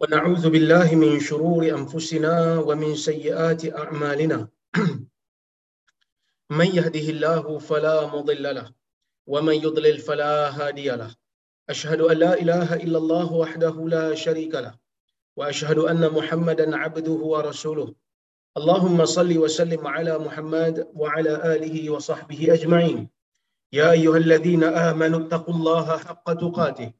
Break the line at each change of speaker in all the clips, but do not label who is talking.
ونعوذ بالله من شرور أنفسنا ومن سيئات أعمالنا. من يهده الله فلا مضل له ومن يضلل فلا هادي له. أشهد أن لا إله إلا الله وحده لا شريك له وأشهد أن محمدا عبده ورسوله. اللهم صل وسلم على محمد وعلى آله وصحبه أجمعين. يا أيها الذين آمنوا اتقوا الله حق تقاته.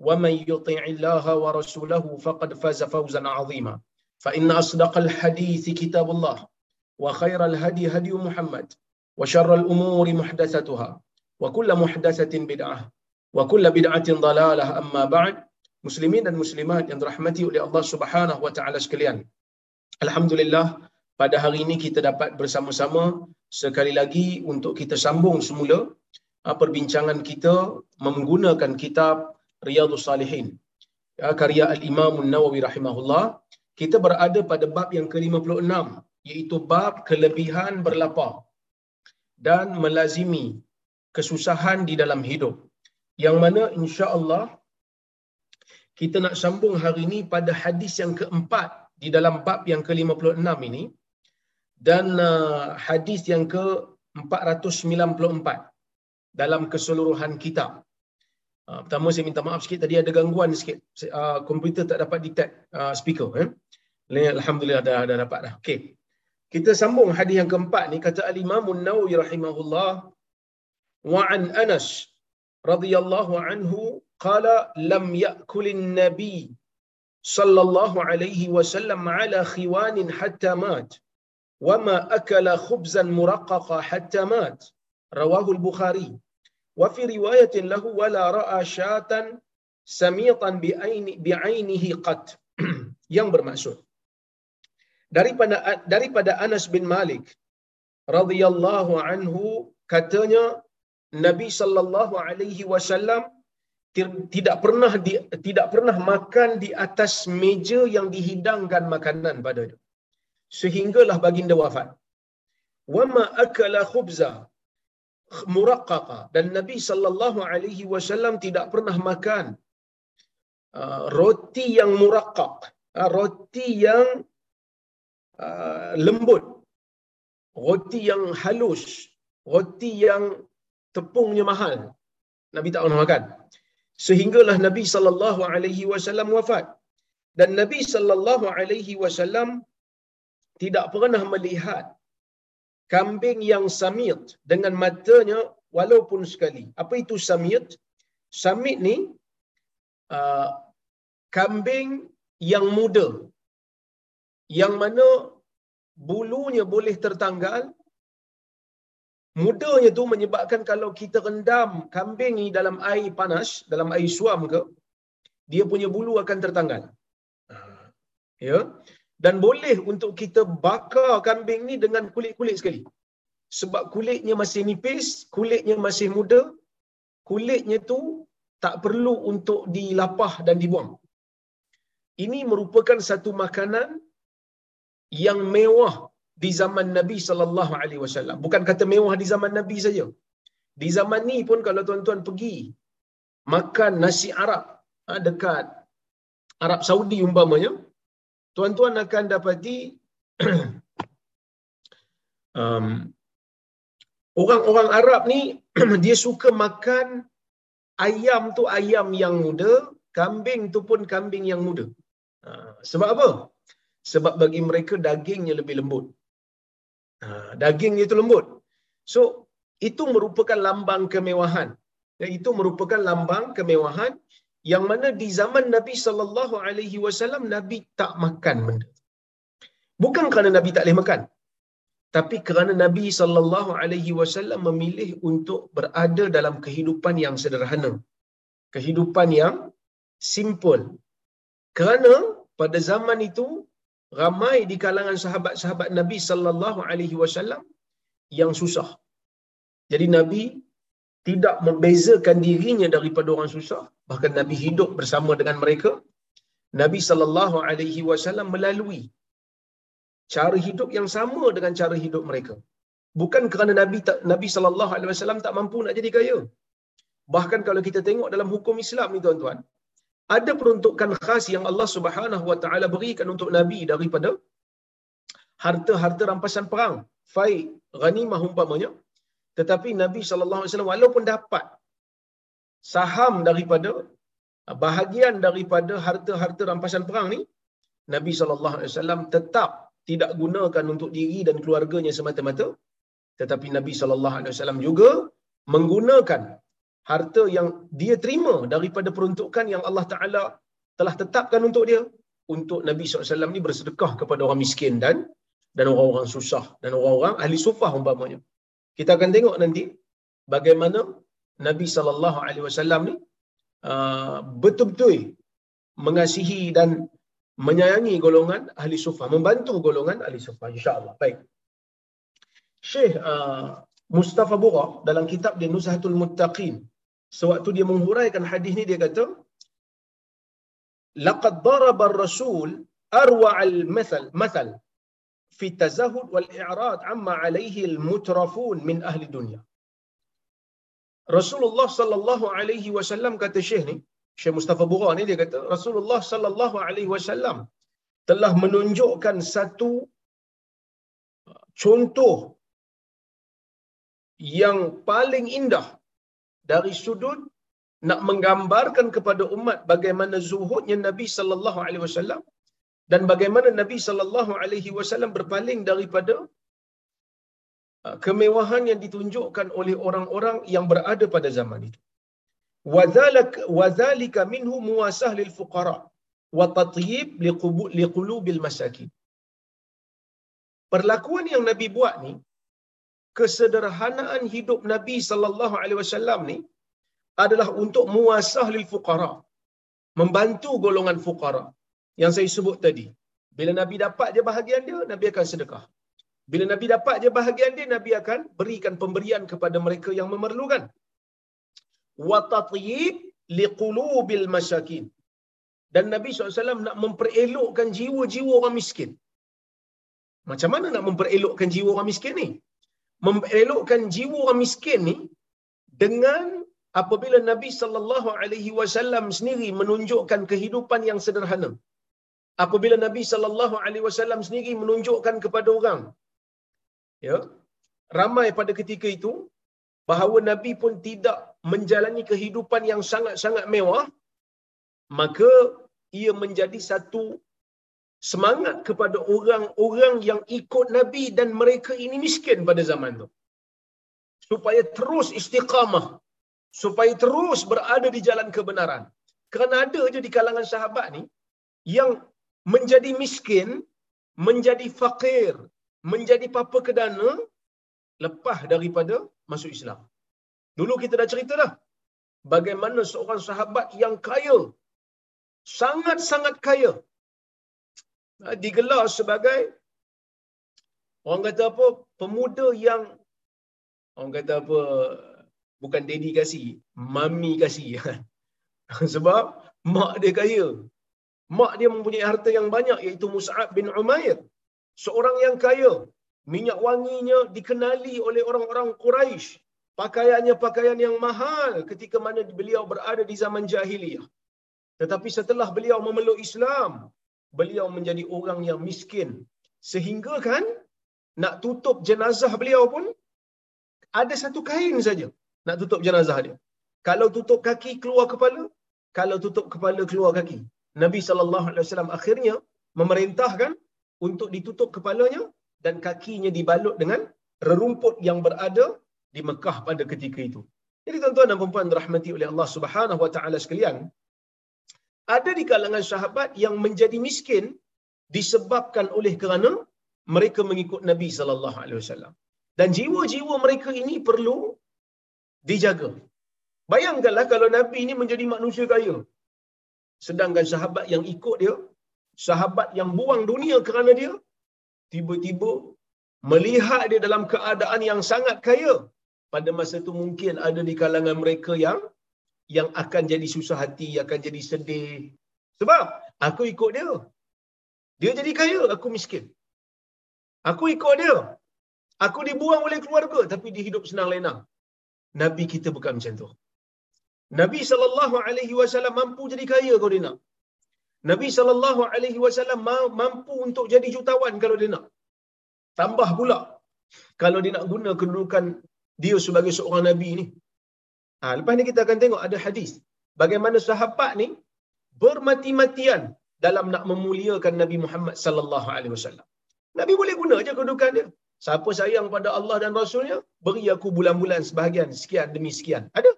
ومن يطع الله ورسوله فقد فاز فوزا عظيما فإن أصدق الحديث كتاب الله وخير الهدي هدي محمد وشر الأمور محدثتها وكل محدثة بدعة وكل بدعة ضلالة أما بعد مسلمين dan muslimat yang dirahmati oleh Allah Subhanahu wa taala sekalian. Alhamdulillah pada hari ini kita dapat bersama-sama sekali lagi untuk kita sambung semula perbincangan kita menggunakan kitab Riyadhus Salihin ya, karya Al-Imam Nawawi rahimahullah. Kita berada pada bab yang ke-56 iaitu bab kelebihan berlapar dan melazimi kesusahan di dalam hidup. Yang mana insya-Allah kita nak sambung hari ini pada hadis yang keempat di dalam bab yang ke-56 ini dan uh, hadis yang ke-494 dalam keseluruhan kitab. Ah, pertama saya minta maaf sikit tadi ada gangguan sikit. Uh, komputer tak dapat detect uh, speaker eh. Alhamdulillah dah dah dapat dah. Okey. Kita sambung hadis yang keempat ni. Kata al imam an-nawawi rahimahullah wa an anas radhiyallahu anhu qala lam ya'kul an-nabi sallallahu alaihi wasallam ala khiwan hatta mat wa ma akala khubzan muraqqaqa hatta mat rawahu al-bukhari wa fi riwayatin lahu wala ra'a syatan samitan bi aini bi ainihi qat. Yang bermaksud. Daripada daripada Anas bin Malik radhiyallahu anhu katanya Nabi sallallahu alaihi wasallam tidak pernah di, tidak pernah makan di atas meja yang dihidangkan makanan padanya. Sehinggalah baginda wafat. Wama akala khubza muraqqaqa. Dan Nabi sallallahu alaihi wasallam tidak pernah makan uh, roti yang muraqqaq uh, roti yang uh, lembut roti yang halus roti yang tepungnya mahal. Nabi tak pernah makan. Sehinggalah Nabi sallallahu alaihi wasallam wafat. Dan Nabi sallallahu alaihi wasallam tidak pernah melihat kambing yang samit dengan matanya walaupun sekali. Apa itu samit? Samit ni uh, kambing yang muda yang mana bulunya boleh tertanggal mudanya tu menyebabkan kalau kita rendam kambing ni dalam air panas, dalam air suam ke, dia punya bulu akan tertanggal. Ya. Dan boleh untuk kita bakar kambing ni dengan kulit-kulit sekali. Sebab kulitnya masih nipis, kulitnya masih muda, kulitnya tu tak perlu untuk dilapah dan dibuang. Ini merupakan satu makanan yang mewah di zaman Nabi sallallahu alaihi wasallam. Bukan kata mewah di zaman Nabi saja. Di zaman ni pun kalau tuan-tuan pergi makan nasi Arab ha, dekat Arab Saudi umpamanya, tuan-tuan akan dapati um, orang-orang Arab ni dia suka makan ayam tu ayam yang muda, kambing tu pun kambing yang muda. Uh, sebab apa? Sebab bagi mereka dagingnya lebih lembut. Uh, dagingnya itu lembut. So, itu merupakan lambang kemewahan. Itu merupakan lambang kemewahan yang mana di zaman Nabi sallallahu alaihi wasallam Nabi tak makan benda. Bukan kerana Nabi tak boleh makan. Tapi kerana Nabi sallallahu alaihi wasallam memilih untuk berada dalam kehidupan yang sederhana. Kehidupan yang simple. Kerana pada zaman itu ramai di kalangan sahabat-sahabat Nabi sallallahu alaihi wasallam yang susah. Jadi Nabi tidak membezakan dirinya daripada orang susah, bahkan Nabi hidup bersama dengan mereka. Nabi sallallahu alaihi wasallam melalui cara hidup yang sama dengan cara hidup mereka. Bukan kerana Nabi tak, Nabi sallallahu alaihi wasallam tak mampu nak jadi kaya. Bahkan kalau kita tengok dalam hukum Islam ni tuan-tuan, ada peruntukan khas yang Allah Subhanahu wa taala berikan untuk nabi daripada harta-harta rampasan perang, fai, ghanimah umpamanya. Tetapi Nabi wasallam walaupun dapat saham daripada bahagian daripada harta-harta rampasan perang ni, Nabi wasallam tetap tidak gunakan untuk diri dan keluarganya semata-mata, tetapi Nabi wasallam juga menggunakan harta yang dia terima daripada peruntukan yang Allah Ta'ala telah tetapkan untuk dia untuk Nabi SAW ni bersedekah kepada orang miskin dan dan orang-orang susah dan orang-orang ahli sufah umpamanya. Kita akan tengok nanti bagaimana Nabi sallallahu alaihi wasallam ni uh, betul-betul mengasihi dan menyayangi golongan ahli sufah, membantu golongan ahli sufah insya-Allah. Baik. Syekh uh, Mustafa Bura dalam kitab dia Nuzhatul Muttaqin sewaktu dia menghuraikan hadis ni dia kata laqad daraba ar-rasul arwa al-mathal mathal fi tazahud wal i'rad amma alayhi al-mutrafun min ahli dunya. Rasulullah sallallahu alaihi wasallam kata Syekh ni Syekh Mustafa Bura ni dia kata Rasulullah sallallahu alaihi wasallam telah menunjukkan satu contoh yang paling indah dari sudut nak menggambarkan kepada umat bagaimana zuhudnya Nabi sallallahu alaihi wasallam dan bagaimana Nabi sallallahu alaihi wasallam berpaling daripada uh, kemewahan yang ditunjukkan oleh orang-orang yang berada pada zaman itu. Wadzalik wadzalika minhu muwasah lil fuqara wa tatyib liqulubil masakin. Perlakuan yang Nabi buat ni kesederhanaan hidup Nabi sallallahu alaihi wasallam ni adalah untuk muasah lil fuqara membantu golongan fuqara yang saya sebut tadi bila Nabi dapat je bahagian dia Nabi akan sedekah bila Nabi dapat je bahagian dia Nabi akan berikan pemberian kepada mereka yang memerlukan wa tatyib liqulubil masakin dan Nabi SAW nak memperelokkan jiwa-jiwa orang miskin. Macam mana nak memperelokkan jiwa orang miskin ni? Mengelokkan jiwa orang miskin ni dengan apabila Nabi sallallahu alaihi wasallam sendiri menunjukkan kehidupan yang sederhana. Apabila Nabi sallallahu alaihi wasallam sendiri menunjukkan kepada orang ya ramai pada ketika itu bahawa Nabi pun tidak menjalani kehidupan yang sangat-sangat mewah maka ia menjadi satu semangat kepada orang-orang yang ikut Nabi dan mereka ini miskin pada zaman itu. Supaya terus istiqamah. Supaya terus berada di jalan kebenaran. Kerana ada je di kalangan sahabat ni yang menjadi miskin, menjadi fakir, menjadi papa kedana lepas daripada masuk Islam. Dulu kita dah cerita dah. Bagaimana seorang sahabat yang kaya, sangat-sangat kaya, Ha, digelar sebagai orang kata apa pemuda yang orang kata apa bukan daddy kasih mami kasih sebab mak dia kaya mak dia mempunyai harta yang banyak iaitu Mus'ab bin Umair. Seorang yang kaya. Minyak wanginya dikenali oleh orang-orang Quraisy pakaiannya pakaian yang mahal ketika mana beliau berada di zaman jahiliyah. Tetapi setelah beliau memeluk Islam beliau menjadi orang yang miskin. Sehingga kan nak tutup jenazah beliau pun ada satu kain saja nak tutup jenazah dia. Kalau tutup kaki keluar kepala. Kalau tutup kepala keluar kaki Nabi sallallahu alaihi wasallam akhirnya memerintahkan untuk ditutup kepalanya dan kakinya dibalut dengan rerumput yang berada di Mekah pada ketika itu. Jadi tuan-tuan dan puan-puan rahmati oleh Allah Subhanahu wa taala sekalian, ada di kalangan sahabat yang menjadi miskin disebabkan oleh kerana mereka mengikut Nabi sallallahu alaihi wasallam. Dan jiwa-jiwa mereka ini perlu dijaga. Bayangkanlah kalau Nabi ini menjadi manusia kaya. Sedangkan sahabat yang ikut dia sahabat yang buang dunia kerana dia tiba-tiba melihat dia dalam keadaan yang sangat kaya pada masa itu mungkin ada di kalangan mereka yang yang akan jadi susah hati, akan jadi sedih. Sebab aku ikut dia. Dia jadi kaya, aku miskin. Aku ikut dia. Aku dibuang oleh keluarga tapi dia hidup senang lenang. Nabi kita bukan macam tu. Nabi sallallahu alaihi wasallam mampu jadi kaya kalau dia nak. Nabi sallallahu alaihi wasallam mampu untuk jadi jutawan kalau dia nak. Tambah pula kalau dia nak guna kedudukan dia sebagai seorang nabi ni. Ha, lepas ni kita akan tengok ada hadis bagaimana sahabat ni bermati-matian dalam nak memuliakan Nabi Muhammad sallallahu alaihi wasallam. Nabi boleh guna je kedudukan dia. Siapa sayang pada Allah dan Rasulnya, beri aku bulan-bulan sebahagian sekian demi sekian. Ada.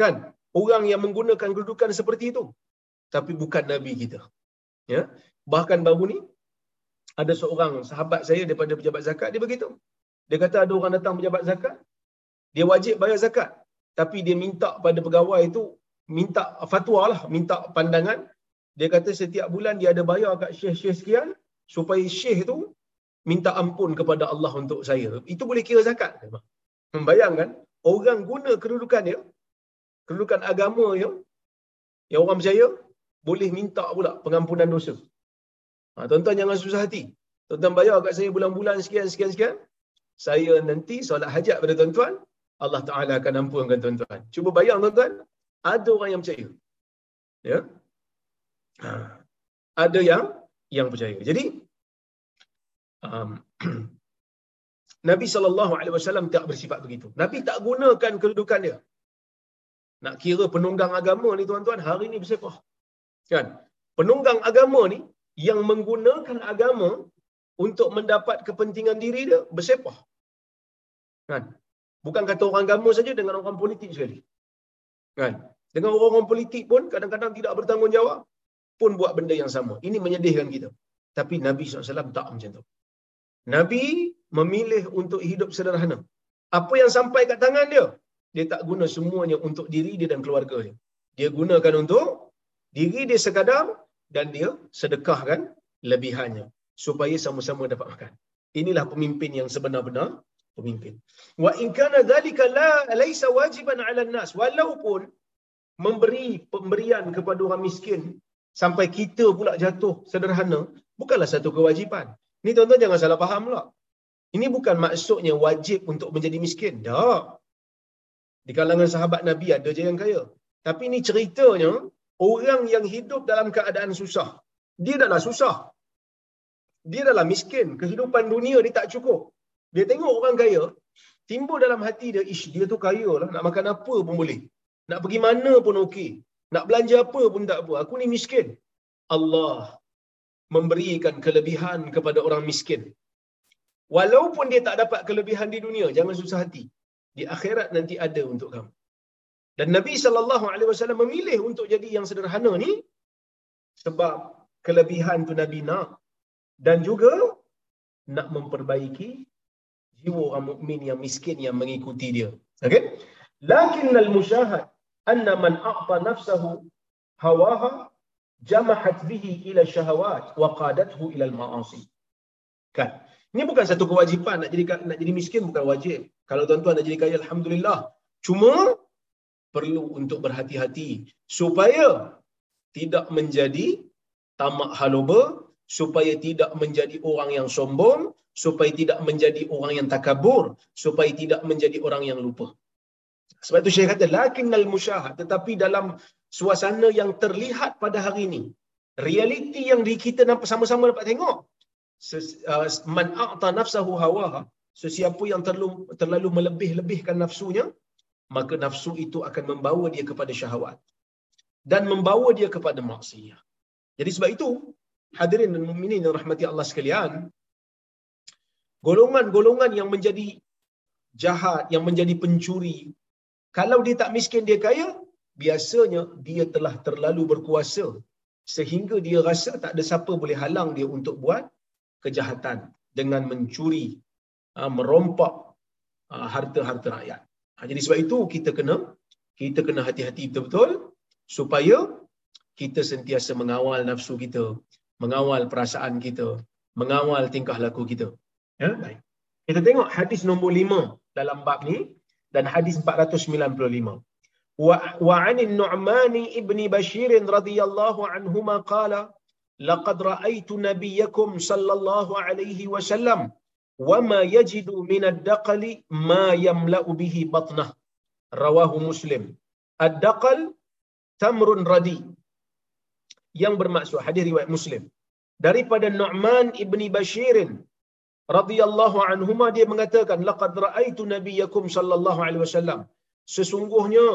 Kan? Orang yang menggunakan kedudukan seperti itu. Tapi bukan Nabi kita. Ya. Bahkan baru ni, ada seorang sahabat saya daripada pejabat zakat, dia begitu. Dia kata ada orang datang pejabat zakat, dia wajib bayar zakat. Tapi dia minta pada pegawai itu, minta fatwa lah, minta pandangan. Dia kata setiap bulan dia ada bayar kat syekh-syekh sekian, supaya syekh tu minta ampun kepada Allah untuk saya. Itu boleh kira zakat. Membayangkan, orang guna kedudukan dia, kedudukan agama dia, yang orang percaya, boleh minta pula pengampunan dosa. Ha, tuan-tuan jangan susah hati. Tuan-tuan bayar kat saya bulan-bulan sekian, sekian, sekian. Saya nanti solat hajat pada tuan-tuan, Allah Ta'ala akan ampunkan tuan-tuan. Cuba bayang tuan-tuan, ada orang yang percaya. Ya? Ha. Ada yang yang percaya. Jadi, um, Nabi SAW tak bersifat begitu. Nabi tak gunakan kedudukan dia. Nak kira penunggang agama ni tuan-tuan, hari ni bersepah. Kan? Penunggang agama ni, yang menggunakan agama untuk mendapat kepentingan diri dia, bersepah. Kan? Bukan kata orang agama saja dengan orang politik sekali. Kan? Dengan orang-orang politik pun kadang-kadang tidak bertanggungjawab pun buat benda yang sama. Ini menyedihkan kita. Tapi Nabi SAW tak macam tu. Nabi memilih untuk hidup sederhana. Apa yang sampai kat tangan dia, dia tak guna semuanya untuk diri dia dan keluarga dia. Dia gunakan untuk diri dia sekadar dan dia sedekahkan lebihannya supaya sama-sama dapat makan. Inilah pemimpin yang sebenar-benar pemimpin. Wa in kana dhalika la laysa wajiban 'ala an-nas walaupun memberi pemberian kepada orang miskin sampai kita pula jatuh sederhana bukanlah satu kewajipan. Ni tuan-tuan jangan salah faham pula. Ini bukan maksudnya wajib untuk menjadi miskin. Tak. Di kalangan sahabat Nabi ada je yang kaya. Tapi ini ceritanya orang yang hidup dalam keadaan susah. Dia dah lah susah. Dia dah lah miskin. Kehidupan dunia dia tak cukup. Dia tengok orang kaya, timbul dalam hati dia, ish, dia tu kaya lah. Nak makan apa pun boleh. Nak pergi mana pun okey. Nak belanja apa pun tak apa. Aku ni miskin. Allah memberikan kelebihan kepada orang miskin. Walaupun dia tak dapat kelebihan di dunia, jangan susah hati. Di akhirat nanti ada untuk kamu. Dan Nabi sallallahu alaihi wasallam memilih untuk jadi yang sederhana ni sebab kelebihan tu Nabi nak dan juga nak memperbaiki jiwa orang mukmin yang miskin yang mengikuti dia. Okey? Lakin al-musyahad anna man a'ta nafsahu hawaha jamahat bihi ila syahawat wa qadathu ila al-ma'asi. Kan? Ini bukan satu kewajipan nak jadi nak jadi miskin bukan wajib. Kalau tuan-tuan nak jadi kaya alhamdulillah. Cuma perlu untuk berhati-hati supaya tidak menjadi tamak haluba, supaya tidak menjadi orang yang sombong, supaya tidak menjadi orang yang takabur, supaya tidak menjadi orang yang lupa. Sebab itu saya kata lakinnal musyahad tetapi dalam suasana yang terlihat pada hari ini realiti yang kita sama-sama dapat tengok uh, man a'ta nafsahu hawaha sesiapa yang terlalu terlalu melebih-lebihkan nafsunya maka nafsu itu akan membawa dia kepada syahwat dan membawa dia kepada maksiat. Jadi sebab itu hadirin dan mukminin yang rahmati Allah sekalian golongan-golongan yang menjadi jahat yang menjadi pencuri kalau dia tak miskin dia kaya biasanya dia telah terlalu berkuasa sehingga dia rasa tak ada siapa boleh halang dia untuk buat kejahatan dengan mencuri merompak ah, harta-harta rakyat Ha, jadi sebab itu kita kena kita kena hati-hati betul-betul supaya kita sentiasa mengawal nafsu kita, mengawal perasaan kita, mengawal tingkah laku kita. Ya, baik. Kita tengok hadis nombor 5 dalam bab ni dan hadis 495. Wa wa 'anil Nu'man ibn Bashir radhiyallahu anhuma qala laqad ra'aytu nabiyyakum sallallahu alaihi wasallam wa ma yajidu min ad-daqali ma yamla'u bihi batnah rawahu muslim. Ad-daqal tamrun radi. Yang bermaksud hadis riwayat muslim. Daripada Nu'man ibni Bashirin radhiyallahu anhuma dia mengatakan laqad ra'aitu nabiyakum sallallahu alaihi wasallam. Sesungguhnya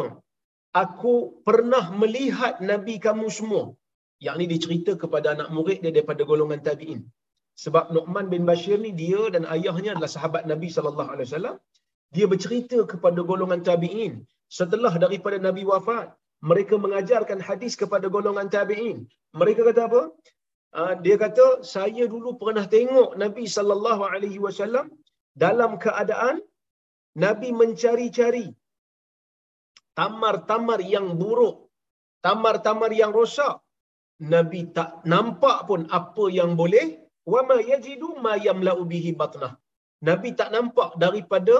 aku pernah melihat nabi kamu semua. Yang ini dicerita kepada anak murid dia daripada golongan tabi'in sebab Nu'man bin Bashir ni dia dan ayahnya adalah sahabat Nabi sallallahu alaihi wasallam. Dia bercerita kepada golongan tabi'in. Setelah daripada Nabi wafat mereka mengajarkan hadis kepada golongan tabi'in. Mereka kata apa? Uh, dia kata saya dulu pernah tengok Nabi sallallahu alaihi wasallam dalam keadaan Nabi mencari-cari tamar-tamar yang buruk tamar-tamar yang rosak. Nabi tak nampak pun apa yang boleh wa ma yajidu ma yamla'u bihi batnah. Nabi tak nampak daripada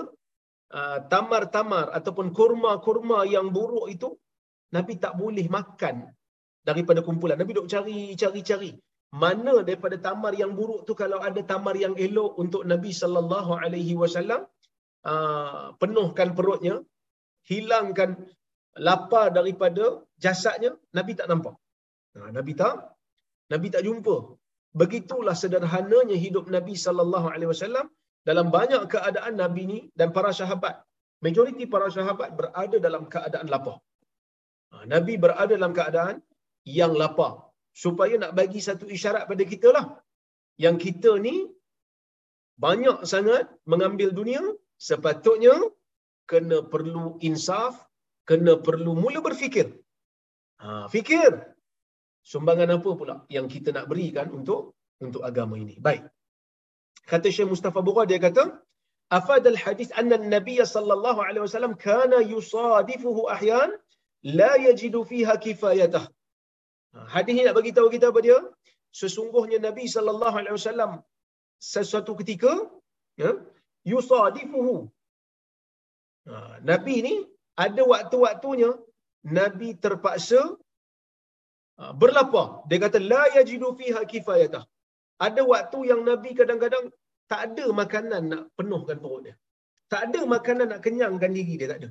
uh, tamar-tamar ataupun kurma-kurma yang buruk itu Nabi tak boleh makan daripada kumpulan. Nabi duk cari cari cari. Mana daripada tamar yang buruk tu kalau ada tamar yang elok untuk Nabi sallallahu alaihi wasallam uh, penuhkan perutnya, hilangkan lapar daripada jasadnya, Nabi tak nampak. Nah, Nabi tak Nabi tak jumpa Begitulah sederhananya hidup Nabi sallallahu alaihi wasallam dalam banyak keadaan Nabi ni dan para sahabat. Majoriti para sahabat berada dalam keadaan lapar. Ha, Nabi berada dalam keadaan yang lapar. Supaya nak bagi satu isyarat pada kita lah. Yang kita ni banyak sangat mengambil dunia, sepatutnya kena perlu insaf, kena perlu mula berfikir. Ha, fikir, sumbangan apa pula yang kita nak berikan untuk untuk agama ini. Baik. Kata Syekh Mustafa Bukhari dia kata, "Afad al-hadis anna an-nabiy sallallahu alaihi wasallam kana yusadifuhu ahyan la yajidu fiha kifayatah." Ha, hadis ini nak bagi tahu kita apa dia? Sesungguhnya Nabi sallallahu alaihi wasallam sesuatu ketika ya, yusadifuhu. Ha, Nabi ni ada waktu-waktunya Nabi terpaksa berlapar. Dia kata la yajidu fiha kifayatah. Ada waktu yang Nabi kadang-kadang tak ada makanan nak penuhkan perut dia. Tak ada makanan nak kenyangkan diri dia tak ada.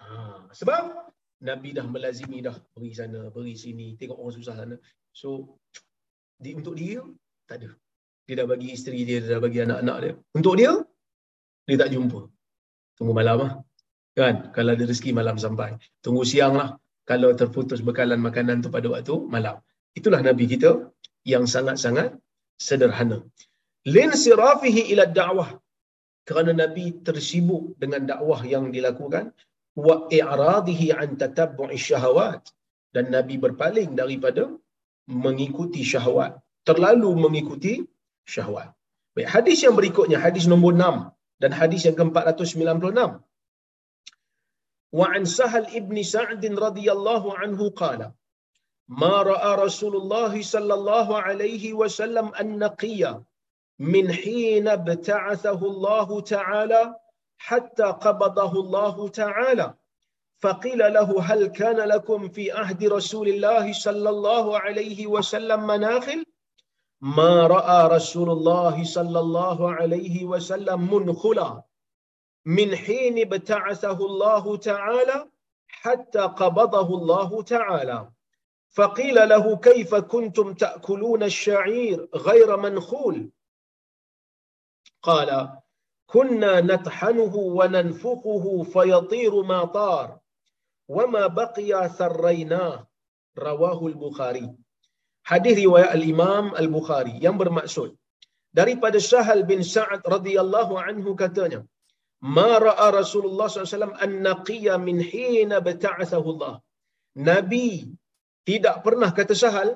Ha, sebab Nabi dah melazimi dah pergi sana, pergi sini, tengok orang susah sana. So di, untuk dia tak ada. Dia dah bagi isteri dia, dia dah bagi anak-anak dia. Untuk dia dia tak jumpa. Tunggu malam lah. Kan? Kalau ada rezeki malam sampai. Tunggu siang lah kalau terputus bekalan makanan tu pada waktu malam. Itulah Nabi kita yang sangat-sangat sederhana. Lin sirafihi ila da'wah. Kerana Nabi tersibuk dengan dakwah yang dilakukan wa i'radihi an tatabbu'i syahawat dan Nabi berpaling daripada mengikuti syahwat. Terlalu mengikuti syahwat. Baik, hadis yang berikutnya, hadis nombor 6 dan hadis yang ke-496. وعن سهل ابن سعد رضي الله عنه قال ما رأى رسول الله صلى الله عليه وسلم النقي من حين ابتعثه الله تعالى حتى قبضه الله تعالى؟ فقيل له هل كان لكم في عهد رسول الله صلى الله عليه وسلم مناخل؟ ما رأى رسول الله صلى الله عليه وسلم منخلا. من حين ابتعثه الله تعالى حتى قبضه الله تعالى. فقيل له كيف كنتم تأكلون الشعير غير منخول؟ قال كنا نطحنه وننفخه فيطير ما طار وما بقي ثريناه رواه البخاري. hadis riwayat al-Imam al-Bukhari yang bermaksud. daripada Sahal bin Sa'ad radhiyallahu anhu katanya ma ra'a Rasulullah SAW an-naqiyya min hina bata'athahu Allah. Nabi tidak pernah kata Sahal,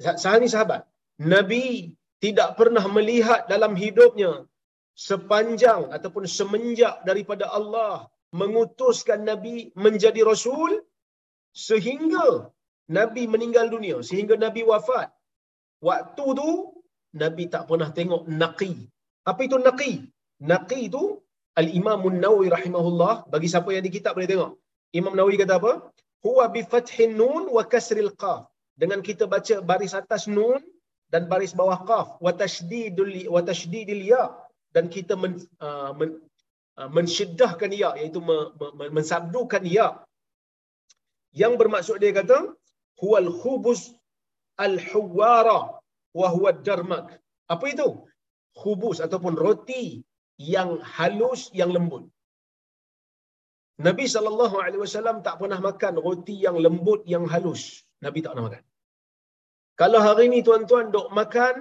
Sahal ni sahabat. Nabi tidak pernah melihat dalam hidupnya sepanjang ataupun semenjak daripada Allah mengutuskan Nabi menjadi Rasul sehingga Nabi meninggal dunia sehingga Nabi wafat. Waktu tu Nabi tak pernah tengok naqi. Apa itu naqi? Naqi itu Al-Imam Nawawi rahimahullah bagi siapa yang di kitab boleh tengok. Imam Nawawi kata apa? Huwa bi fathin nun wa kasril qaf. Dengan kita baca baris atas nun dan baris bawah qaf wa tasydidul wa tasydidil ya dan kita men, uh, men, uh, mensyiddahkan ya iaitu me, me, mensabdukan ya. Yang bermaksud dia kata huwal khubus al huwara wa huwa darmak. Apa itu? Khubus ataupun roti yang halus yang lembut. Nabi sallallahu alaihi wasallam tak pernah makan roti yang lembut yang halus. Nabi tak pernah makan. Kalau hari ni tuan-tuan dok makan,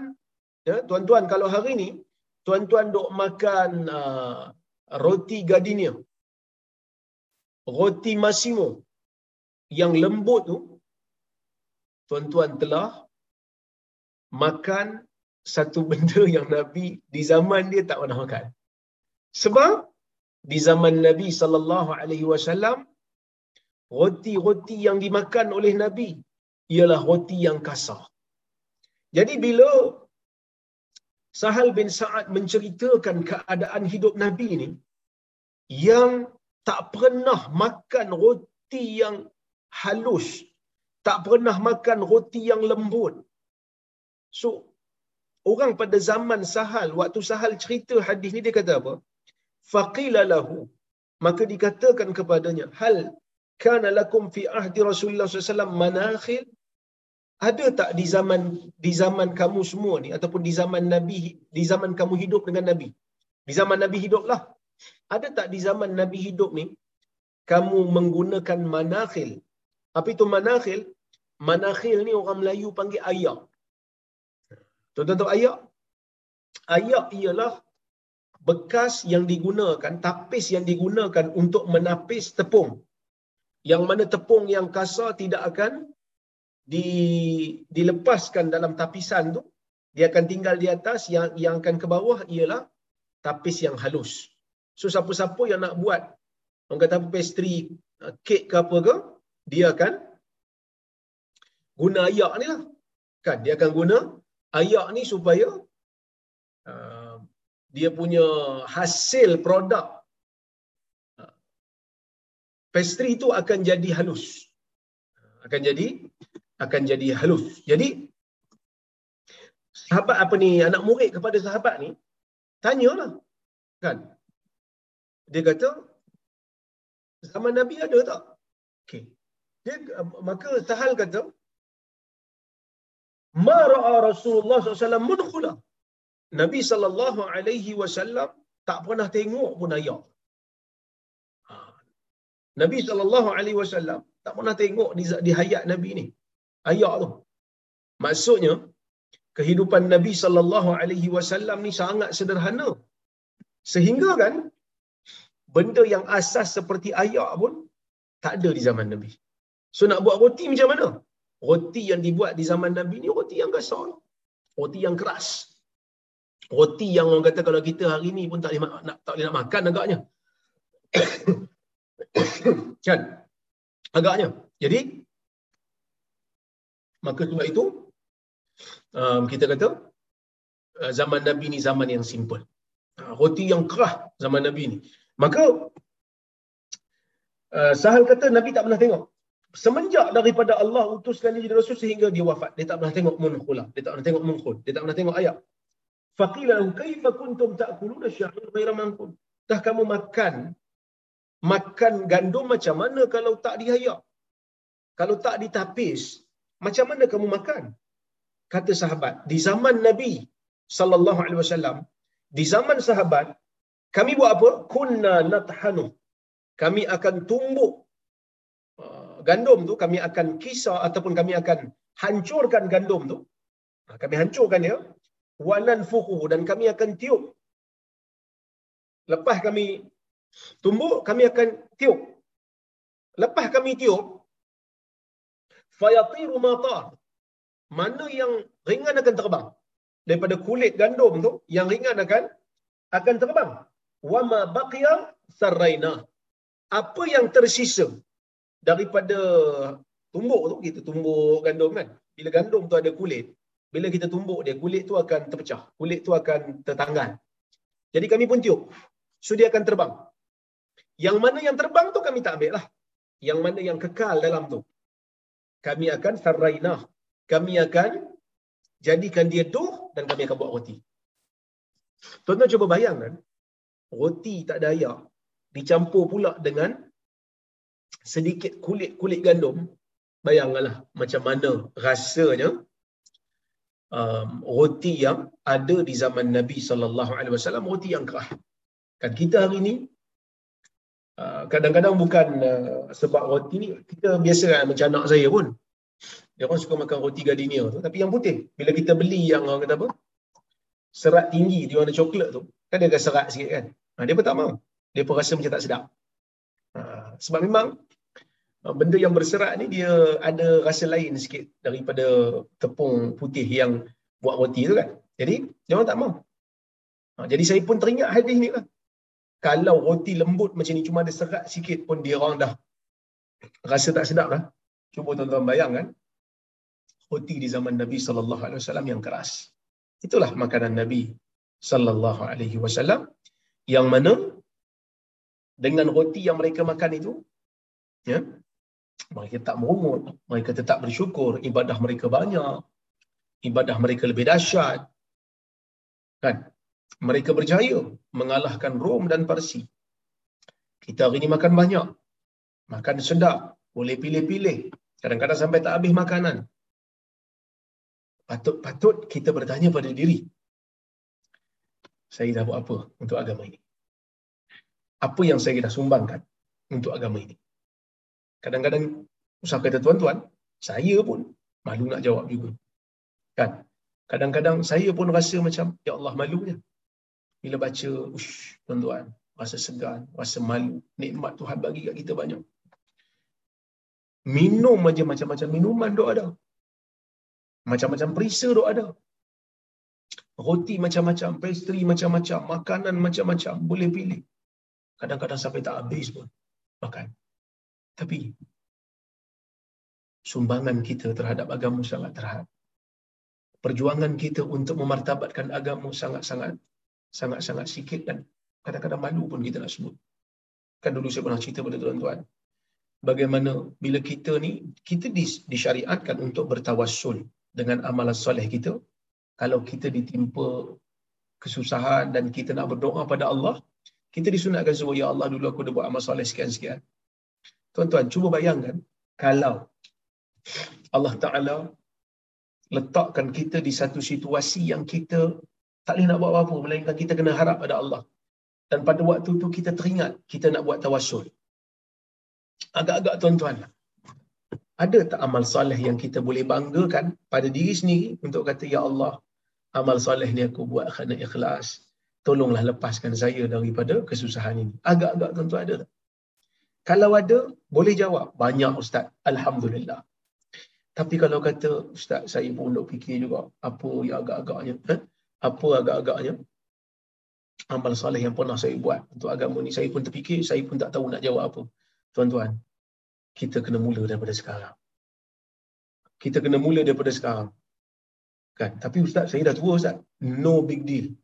ya, tuan-tuan kalau hari ni tuan-tuan dok makan uh, roti Gardenia. Roti Massimo yang lembut tu tuan-tuan telah makan satu benda yang Nabi di zaman dia tak pernah makan. Sebab di zaman Nabi sallallahu alaihi wasallam roti-roti yang dimakan oleh Nabi ialah roti yang kasar. Jadi bila Sahal bin Sa'ad menceritakan keadaan hidup Nabi ini yang tak pernah makan roti yang halus, tak pernah makan roti yang lembut. So, orang pada zaman Sahal, waktu Sahal cerita hadis ni dia kata apa? Faqila lahu, maka dikatakan kepadanya, hal kana lakum fi ahdi Rasulullah SAW manakhil? Ada tak di zaman di zaman kamu semua ni ataupun di zaman Nabi di zaman kamu hidup dengan Nabi? Di zaman Nabi hiduplah. Ada tak di zaman Nabi hidup ni kamu menggunakan manakhil? Apa itu manakhil? Manakhil ni orang Melayu panggil ayak. Tuan-tuan tahu ayak? Ayak ialah bekas yang digunakan, tapis yang digunakan untuk menapis tepung. Yang mana tepung yang kasar tidak akan di, dilepaskan dalam tapisan tu, dia akan tinggal di atas, yang yang akan ke bawah ialah tapis yang halus. So siapa-siapa yang nak buat, orang kata pastry, uh, kek ke apa ke, dia akan guna ayak ni lah. Kan? Dia akan guna ayak ni supaya dia punya hasil produk uh, pastry tu akan jadi halus. Akan jadi akan jadi halus. Jadi sahabat apa ni anak murid kepada sahabat ni tanyalah kan dia kata zaman nabi ada tak okey dia maka sahal kata ma ra'a rasulullah SAW mudkhula nabi sallallahu alaihi wasallam tak pernah tengok pun ayak ha. nabi sallallahu alaihi wasallam tak pernah tengok di, di hayat nabi ni ayak tu. Maksudnya kehidupan Nabi sallallahu alaihi wasallam ni sangat sederhana. Sehingga kan benda yang asas seperti ayak pun tak ada di zaman Nabi. So nak buat roti macam mana? Roti yang dibuat di zaman Nabi ni roti yang kasar. Roti yang keras. Roti yang orang kata kalau kita hari ni pun tak boleh nak, tak boleh nak makan agaknya. kan? Agaknya. Jadi, maka sebab itu um, kita kata uh, zaman Nabi ni zaman yang simple. Uh, roti yang kerah zaman Nabi ni. Maka uh, Sahal kata Nabi tak pernah tengok. Semenjak daripada Allah utuskan dia jadi Rasul sehingga dia wafat. Dia tak pernah tengok munkhula. Dia tak pernah tengok munkhul. Dia tak pernah tengok ayat. Faqila lahu kaifa kuntum ta'kuluna sya'ir ghaira mankul. Dah kamu makan makan gandum macam mana kalau tak dihayak? Kalau tak ditapis, macam mana kamu makan? Kata sahabat, di zaman Nabi sallallahu alaihi wasallam, di zaman sahabat, kami buat apa? Kunna nathanu. Kami akan tumbuk uh, gandum tu, kami akan kisah ataupun kami akan hancurkan gandum tu. Ha, kami hancurkan dia. Wanan fuku dan kami akan tiup. Lepas kami tumbuk, kami akan tiup. Lepas kami tiup, fayatiru mata mana yang ringan akan terbang daripada kulit gandum tu yang ringan akan akan terbang wama baqiya sarraina apa yang tersisa daripada tumbuk tu kita tumbuk gandum kan. Bila gandum tu ada kulit, bila kita tumbuk dia, kulit tu akan terpecah. Kulit tu akan tertanggal. Jadi kami pun tiup. So dia akan terbang. Yang mana yang terbang tu kami tak ambil lah. Yang mana yang kekal dalam tu. Kami akan sarrainah. Kami akan jadikan dia doh dan kami akan buat roti. Tuan-tuan cuba bayangkan. Roti tak air. Dicampur pula dengan sedikit kulit-kulit gandum. Bayangkanlah macam mana rasanya um, roti yang ada di zaman Nabi sallallahu alaihi wasallam roti yang kerah. Kan kita hari ini uh, kadang-kadang bukan uh, sebab roti ni kita biasa kan macam anak saya pun. Dia orang suka makan roti gardenia tu tapi yang putih. Bila kita beli yang orang kata apa? Serat tinggi di warna coklat tu, kan dia agak serat sikit kan. Ha, dia pun tak mau. Dia pun rasa macam tak sedap. Ha, sebab memang benda yang berserat ni dia ada rasa lain sikit daripada tepung putih yang buat roti tu kan. Jadi dia orang tak mau. Ha, jadi saya pun teringat hadis ni lah. Kalau roti lembut macam ni cuma ada serat sikit pun dia orang dah rasa tak sedap lah. Cuba tuan-tuan bayangkan roti di zaman Nabi sallallahu alaihi wasallam yang keras. Itulah makanan Nabi sallallahu alaihi wasallam yang mana dengan roti yang mereka makan itu ya mereka tak merungut mereka tetap bersyukur. Ibadah mereka banyak. Ibadah mereka lebih dahsyat. Kan? Mereka berjaya mengalahkan Rom dan Parsi. Kita hari ini makan banyak. Makan sedap. Boleh pilih-pilih. Kadang-kadang sampai tak habis makanan. Patut-patut kita bertanya pada diri. Saya dah buat apa untuk agama ini? Apa yang saya dah sumbangkan untuk agama ini. Kadang-kadang usah kata tuan-tuan, saya pun malu nak jawab juga. Kan? Kadang-kadang saya pun rasa macam, Ya Allah malunya. Bila baca, ush, tuan-tuan, rasa segan, rasa malu. Nikmat Tuhan bagi kat kita banyak. Minum aja macam-macam minuman dok ada. Macam-macam perisa dok ada. Roti macam-macam, pastry macam-macam, makanan macam-macam, boleh pilih kadang-kadang sampai tak habis pun makan. Tapi sumbangan kita terhadap agama sangat terhad. Perjuangan kita untuk memartabatkan agama sangat-sangat sangat-sangat sikit dan kadang-kadang malu pun kita nak sebut. Kan dulu saya pernah cerita pada tuan-tuan. Bagaimana bila kita ni, kita disyariatkan untuk bertawassul dengan amalan soleh kita. Kalau kita ditimpa kesusahan dan kita nak berdoa pada Allah, kita disunatkan semua, Ya Allah dulu aku dah buat amal soleh sekian-sekian. Tuan-tuan, cuba bayangkan kalau Allah Ta'ala letakkan kita di satu situasi yang kita tak boleh nak buat apa-apa, melainkan kita kena harap pada Allah. Dan pada waktu tu kita teringat kita nak buat tawassul. Agak-agak tuan-tuan, ada tak amal soleh yang kita boleh banggakan pada diri sendiri untuk kata, Ya Allah, amal soleh ni aku buat kerana ikhlas tolonglah lepaskan saya daripada kesusahan ini. Agak-agak tentu ada tak? Kalau ada, boleh jawab. Banyak Ustaz. Alhamdulillah. Tapi kalau kata, Ustaz, saya pun nak fikir juga apa yang agak-agaknya. Eh? Apa agak-agaknya? Amal salih yang pernah saya buat untuk agama ni. Saya pun terfikir, saya pun tak tahu nak jawab apa. Tuan-tuan, kita kena mula daripada sekarang. Kita kena mula daripada sekarang. Kan? Tapi Ustaz, saya dah tua Ustaz. No big deal.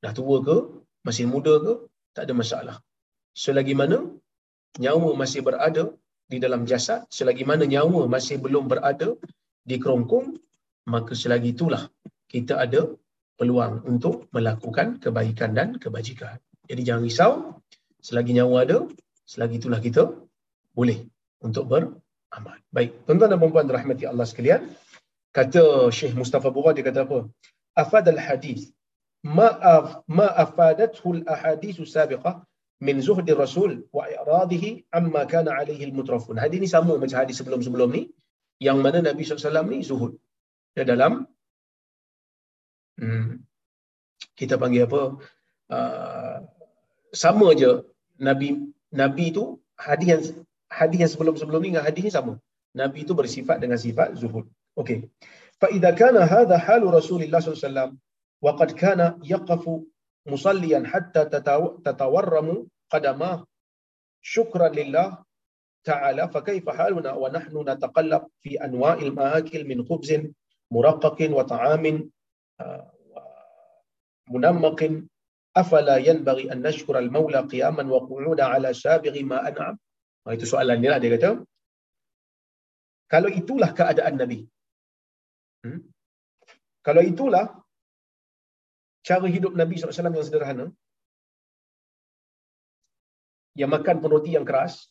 Dah tua ke, masih muda ke, tak ada masalah. Selagi mana nyawa masih berada di dalam jasad, selagi mana nyawa masih belum berada di kerongkong, maka selagi itulah kita ada peluang untuk melakukan kebaikan dan kebajikan. Jadi jangan risau, selagi nyawa ada, selagi itulah kita boleh untuk beramal. Baik, tuan-tuan dan puan-puan rahmati Allah sekalian, kata Syekh Mustafa Bura, dia kata apa? Afad al-hadith, ma'af, ma'afadathul ahadithu sabiqah, min zuhdi rasul wa iradihi amma kana alaihi al-mutrafun. Hadis ni sama macam hadis sebelum-sebelum ni yang mana Nabi SAW ni zuhud. Dia dalam hmm, kita panggil apa? Uh, sama je Nabi Nabi tu hadis yang hadis yang sebelum-sebelum ni dengan hadis ni sama. Nabi tu bersifat dengan sifat zuhud. Okey. Fa idza kana hadha halu Rasulillah SAW wa qad kana yaqafu مصليا حتى تتورم قدماه شكرا لله تعالى فكيف حالنا ونحن نتقلب في أنواع المآكل من خبز مرقق وطعام آه، منمق أفلا ينبغي أن نشكر المولى قياما وقعودا على سابغ ما أنعم Nah, itu soalan dia lah dia kata. Kalau itulah keadaan Nabi. Hmm? Kalau itulah cara hidup nabi SAW yang sederhana. Yang makan pun roti yang keras.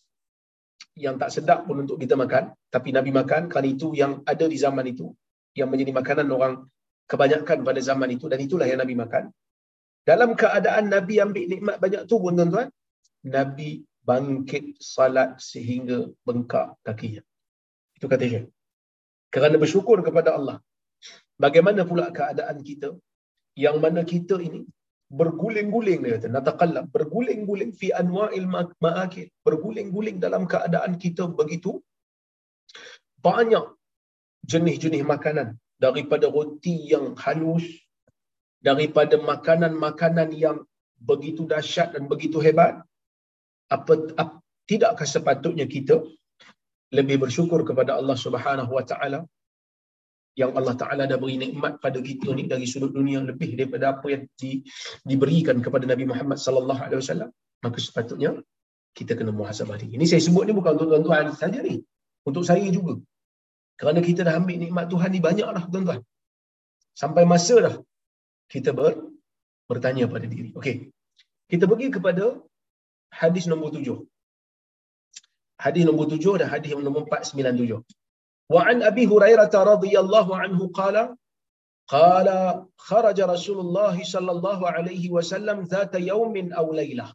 Yang tak sedap pun untuk kita makan. Tapi nabi makan kerana itu yang ada di zaman itu. Yang menjadi makanan orang kebanyakan pada zaman itu. Dan itulah yang nabi makan. Dalam keadaan Nabi ambil nikmat banyak tu pun tuan-tuan, Nabi bangkit salat sehingga bengkak kakinya. Itu kata Syekh. Kerana bersyukur kepada Allah. Bagaimana pula keadaan kita yang mana kita ini berguling-guling dia kata nataqallab berguling-guling fi anwa'il ma'akil berguling-guling dalam keadaan kita begitu banyak jenis-jenis makanan daripada roti yang halus daripada makanan-makanan yang begitu dahsyat dan begitu hebat. Apa, apa tidakkah sepatutnya kita lebih bersyukur kepada Allah Subhanahu wa taala yang Allah Taala dah beri nikmat pada kita ni dari sudut dunia lebih daripada apa yang di, diberikan kepada Nabi Muhammad sallallahu alaihi wasallam maka sepatutnya kita kena muhasabah diri. Ini saya sebut ni bukan untuk tuan-tuan saja ni. Untuk saya juga. Kerana kita dah ambil nikmat Tuhan ni banyak dah tuan-tuan. Sampai masa dah kita ber, bertanya pada diri. Okey. Kita pergi kepada hadis nombor tujuh. Hadis nombor tujuh dan hadis nombor empat sembilan tujuh. Wa an Abi Hurairah radhiyallahu anhu qala قال خرج رسول الله صلى الله عليه وسلم ذات يوم أو ليلة.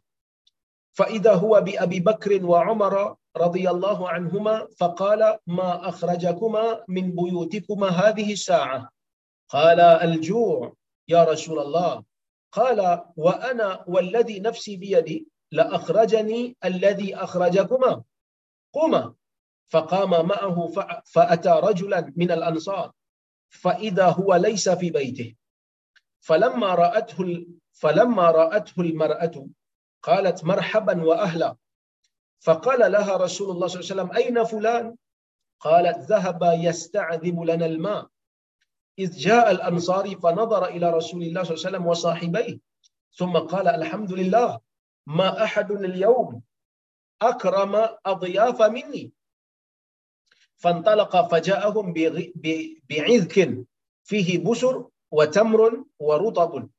فإذا هو بأبي بكر وعمر رضي الله عنهما فقال ما أخرجكما من بيوتكما هذه الساعة؟ قال الجوع. يا رسول الله. قال وأنا والذي نفسي بيدي لأخرجني الذي أخرجكما. قما. فقام معه فأتى رجلا من الأنصار فإذا هو ليس في بيته. فلما رأته فلما رأته المرأة قالت مرحبا وأهلا. فقال لها رسول الله صلى الله عليه وسلم أين فلان؟ قالت ذهب يستعذب لنا الماء. إذ جاء الأنصاري فنظر إلى رسول الله صلى الله عليه وسلم وصاحبيه ثم قال الحمد لله ما أحد اليوم أكرم أضياف مني. فانطلق فجاءهم بعذك فيه بسر وتمر ورطب.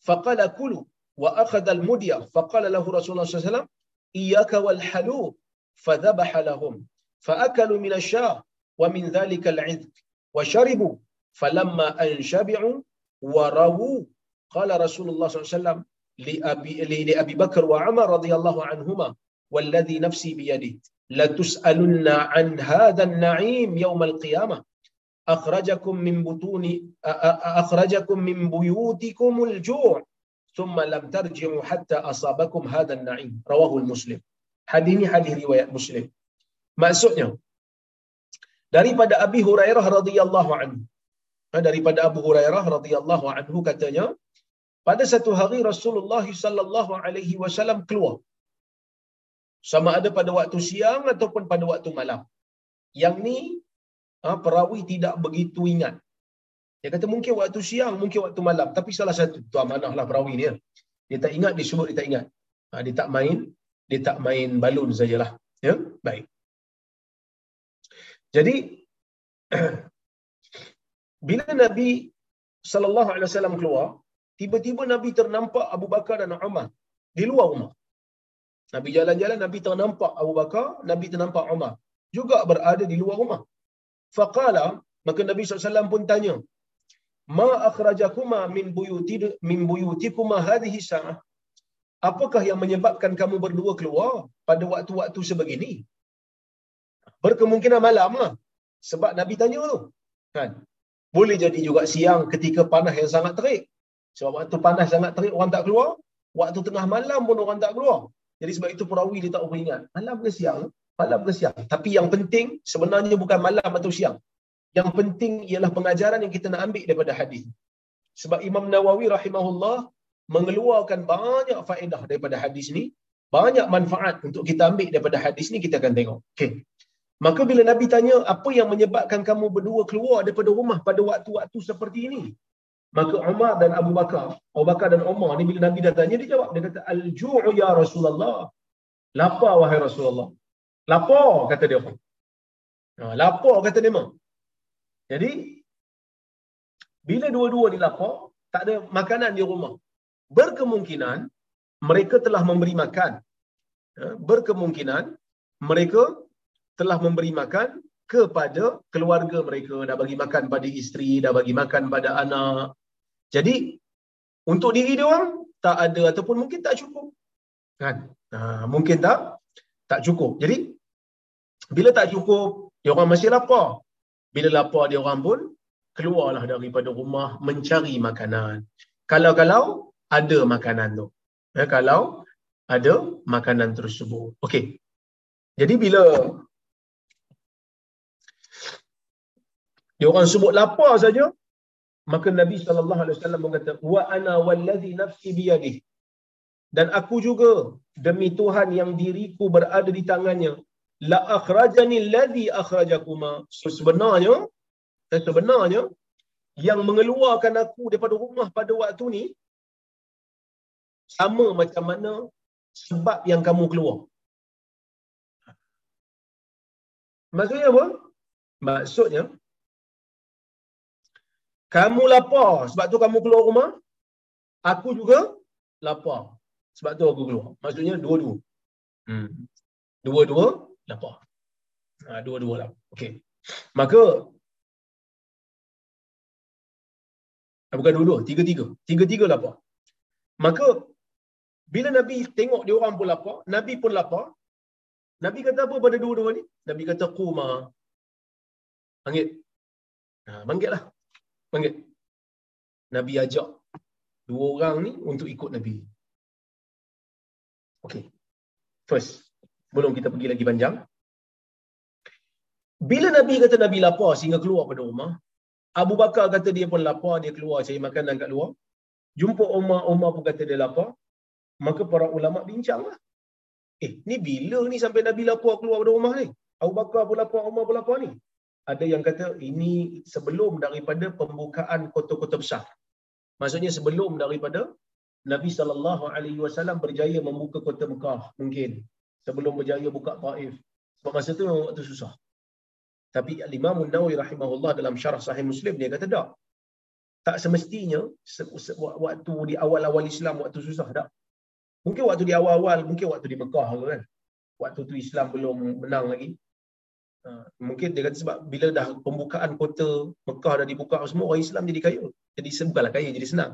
فقال كلوا وأخذ المدية. فقال له رسول الله صلى الله عليه وسلم إياك والحلوب. فذبح لهم. فأكلوا من الشاه ومن ذلك العذك وشربوا. فلما أنشبعوا ورووا قال رسول الله صلى الله عليه وسلم لأبي, لأبي بكر وعمر رضي الله عنهما والذي نفسي بيده. latus'alunna an hadzal na'im yaumal qiyamah akhrajakum min butuni akhrajakum min buyutikum al-ju' thumma lam tarji'u hatta asabakum hadzal na'im rawahu al-muslim hadis ini hadis riwayat muslim. Maksudnya daripada abi hurairah radhiyallahu anhu. Ha, daripada abu hurairah radhiyallahu anhu katanya pada satu hari Rasulullah sallallahu alaihi wasallam keluar sama ada pada waktu siang ataupun pada waktu malam. Yang ni ha, perawi tidak begitu ingat. Dia kata mungkin waktu siang mungkin waktu malam. Tapi salah satu tu amanahlah perawi dia. Dia tak ingat dia sebut dia tak ingat. Ha, dia tak main dia tak main balun sajalah. Ya? Baik. Jadi bila Nabi wasallam keluar, tiba-tiba Nabi ternampak Abu Bakar dan Umar di luar rumah. Nabi jalan-jalan, Nabi ternampak Abu Bakar, Nabi ternampak Umar juga berada di luar rumah. Faqala, maka Nabi SAW pun tanya, Ma akhrajakuma min buyuti min buyutikuma hadhihi sa'ah? Apakah yang menyebabkan kamu berdua keluar pada waktu-waktu sebegini? Berkemungkinan malam lah. Sebab Nabi tanya tu. Kan? Boleh jadi juga siang ketika panas yang sangat terik. Sebab waktu panas sangat terik orang tak keluar. Waktu tengah malam pun orang tak keluar. Jadi sebab itu perawi dia tak ingat. Malam ke siang? Malam ke siang? Tapi yang penting sebenarnya bukan malam atau siang. Yang penting ialah pengajaran yang kita nak ambil daripada hadis. Sebab Imam Nawawi rahimahullah mengeluarkan banyak faedah daripada hadis ni banyak manfaat untuk kita ambil daripada hadis ni kita akan tengok. Okey. Maka bila Nabi tanya apa yang menyebabkan kamu berdua keluar daripada rumah pada waktu-waktu seperti ini? Maka Umar dan Abu Bakar, Abu Bakar dan Umar ni bila Nabi dah tanya dia jawab dia kata al-ju'u ya Rasulullah. Lapar wahai Rasulullah. Lapar kata dia. Ha, lapar kata dia. Jadi bila dua-dua ni lapar, tak ada makanan di rumah. Berkemungkinan mereka telah memberi makan. Ha, berkemungkinan mereka telah memberi makan kepada keluarga mereka, dah bagi makan pada isteri, dah bagi makan pada anak. Jadi untuk diri dia orang tak ada ataupun mungkin tak cukup. Kan? Ha, mungkin tak tak cukup. Jadi bila tak cukup, dia orang masih lapar. Bila lapar dia orang pun keluarlah daripada rumah mencari makanan. Kalau-kalau ada makanan tu. Ya, kalau ada makanan tersebut. Okey. Jadi bila dia orang sebut lapar saja, maka Nabi sallallahu alaihi wasallam berkata, "Wa ana wallazi nafsi biyadih." Dan aku juga demi Tuhan yang diriku berada di tangannya, la akhrajani allazi akhrajakuma. So, sebenarnya sebenarnya yang mengeluarkan aku daripada rumah pada waktu ni sama macam mana sebab yang kamu keluar. Maksudnya apa? Maksudnya kamu lapar sebab tu kamu keluar rumah. Aku juga lapar. Sebab tu aku keluar. Maksudnya dua-dua. Hmm. Dua-dua lapar. Ha, dua-dua lapar. Okey. Maka bukan dua-dua, tiga-tiga. Tiga-tiga lapar. Maka bila Nabi tengok dia orang pun lapar, Nabi pun lapar. Nabi kata apa pada dua-dua ni? Nabi kata kuma. Panggil. Ha, panggil Panggil. Nabi ajak dua orang ni untuk ikut Nabi. Okay. First. Belum kita pergi lagi panjang. Bila Nabi kata Nabi lapar sehingga keluar pada rumah, Abu Bakar kata dia pun lapar, dia keluar cari makanan kat luar. Jumpa Umar, Umar pun kata dia lapar. Maka para ulama bincang lah. Eh, ni bila ni sampai Nabi lapar keluar dari rumah ni? Abu Bakar pun lapar, Umar pun lapar ni. Ada yang kata ini sebelum daripada pembukaan kota-kota besar. Maksudnya sebelum daripada Nabi saw berjaya membuka kota Mekah mungkin sebelum berjaya buka Taif. Sebab masa tu memang waktu susah. Tapi Imam Nawawi rahimahullah dalam syarah Sahih Muslim dia kata tak. Tak semestinya waktu di awal-awal Islam waktu susah tak. Mungkin waktu di awal-awal, mungkin waktu di Mekah kan. Waktu tu Islam belum menang lagi. Ha, mungkin dia kata sebab bila dah pembukaan kota Mekah dah dibuka semua, orang Islam jadi kaya. Jadi bukanlah kaya, jadi senang.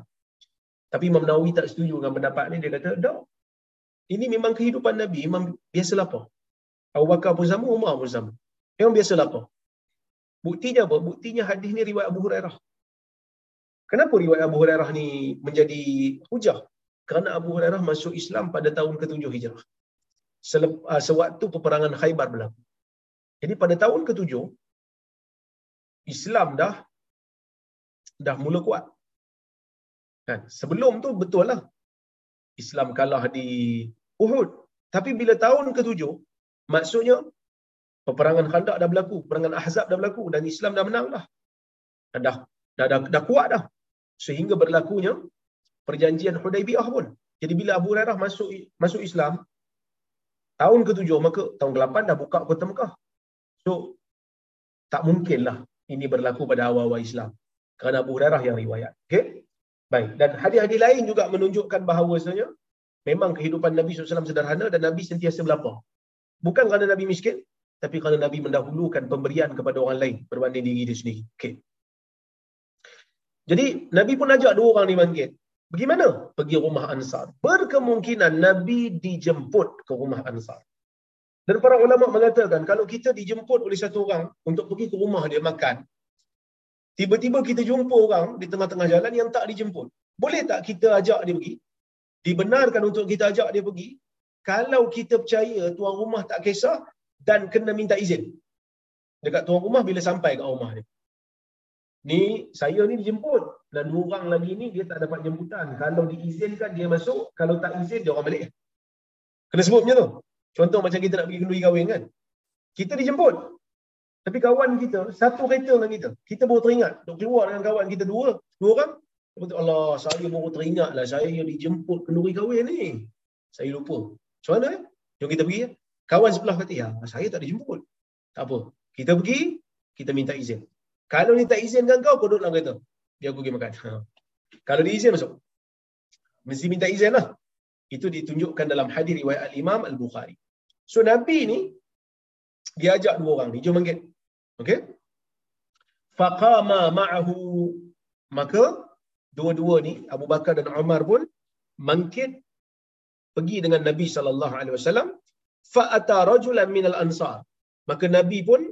Tapi Imam Nawawi tak setuju dengan pendapat ni. Dia kata, tak. Ini memang kehidupan Nabi. Memang biasa lapar. Abu Bakar pun sama, Umar pun sama. Memang biasa lapar. Buktinya apa? Buktinya hadis ni riwayat Abu Hurairah. Kenapa riwayat Abu Hurairah ni menjadi hujah? kerana Abu Hurairah masuk Islam pada tahun ke-7 Hijrah. Ah, sewaktu peperangan Khaybar berlaku. Jadi pada tahun ke-7 Islam dah dah mula kuat. Kan? Sebelum tu betul lah Islam kalah di Uhud. Tapi bila tahun ke-7 maksudnya peperangan Khandaq dah berlaku, peperangan Ahzab dah berlaku dan Islam dah menang dah. Dah dah dah, dah kuat dah. Sehingga berlakunya perjanjian Hudaibiyah pun. Jadi bila Abu Hurairah masuk masuk Islam tahun ke-7 maka tahun ke-8 dah buka kota Mekah. So tak mungkinlah ini berlaku pada awal-awal Islam. Kerana Abu Hurairah yang riwayat. Okey? Baik. Dan hadis-hadis lain juga menunjukkan bahawasanya memang kehidupan Nabi SAW sederhana dan Nabi sentiasa berlapar. Bukan kerana Nabi miskin, tapi kerana Nabi mendahulukan pemberian kepada orang lain berbanding diri dia sendiri. Okey. Jadi Nabi pun ajak dua orang ni bangkit. Bagaimana? Pergi rumah Ansar. Berkemungkinan Nabi dijemput ke rumah Ansar. Dan para ulama mengatakan kalau kita dijemput oleh satu orang untuk pergi ke rumah dia makan, tiba-tiba kita jumpa orang di tengah-tengah jalan yang tak dijemput. Boleh tak kita ajak dia pergi? Dibenarkan untuk kita ajak dia pergi kalau kita percaya tuan rumah tak kisah dan kena minta izin. Dekat tuan rumah bila sampai ke rumah dia. Ni saya ni dijemput dan dua orang lagi ni dia tak dapat jemputan. Kalau diizinkan dia masuk, kalau tak izin dia orang balik. Kena sebut macam tu. Contoh macam kita nak pergi kenduri kahwin kan. Kita dijemput. Tapi kawan kita, satu kereta dengan kita. Kita baru teringat. Duk keluar dengan kawan kita dua. Dua orang. Allah, saya baru teringat lah. Saya yang dijemput kenduri kahwin ni. Saya lupa. Macam mana eh? Jom kita pergi. Kawan sebelah kata, ya saya tak dijemput. Tak apa. Kita pergi, kita minta izin. Kalau ni tak izin dengan kau, kau duduk dalam kereta. Dia aku pergi makan. Ha. Kalau dia izin, masuk. Mesti minta izin lah. Itu ditunjukkan dalam hadir riwayat Al-Imam Al-Bukhari. So Nabi ni, dia ajak dua orang ni. Jom manggil. Okay? Faqama ma'ahu. Maka, dua-dua ni, Abu Bakar dan Umar pun, mangkit pergi dengan Nabi sallallahu alaihi wasallam fa'ata rajulan minal ansar maka nabi pun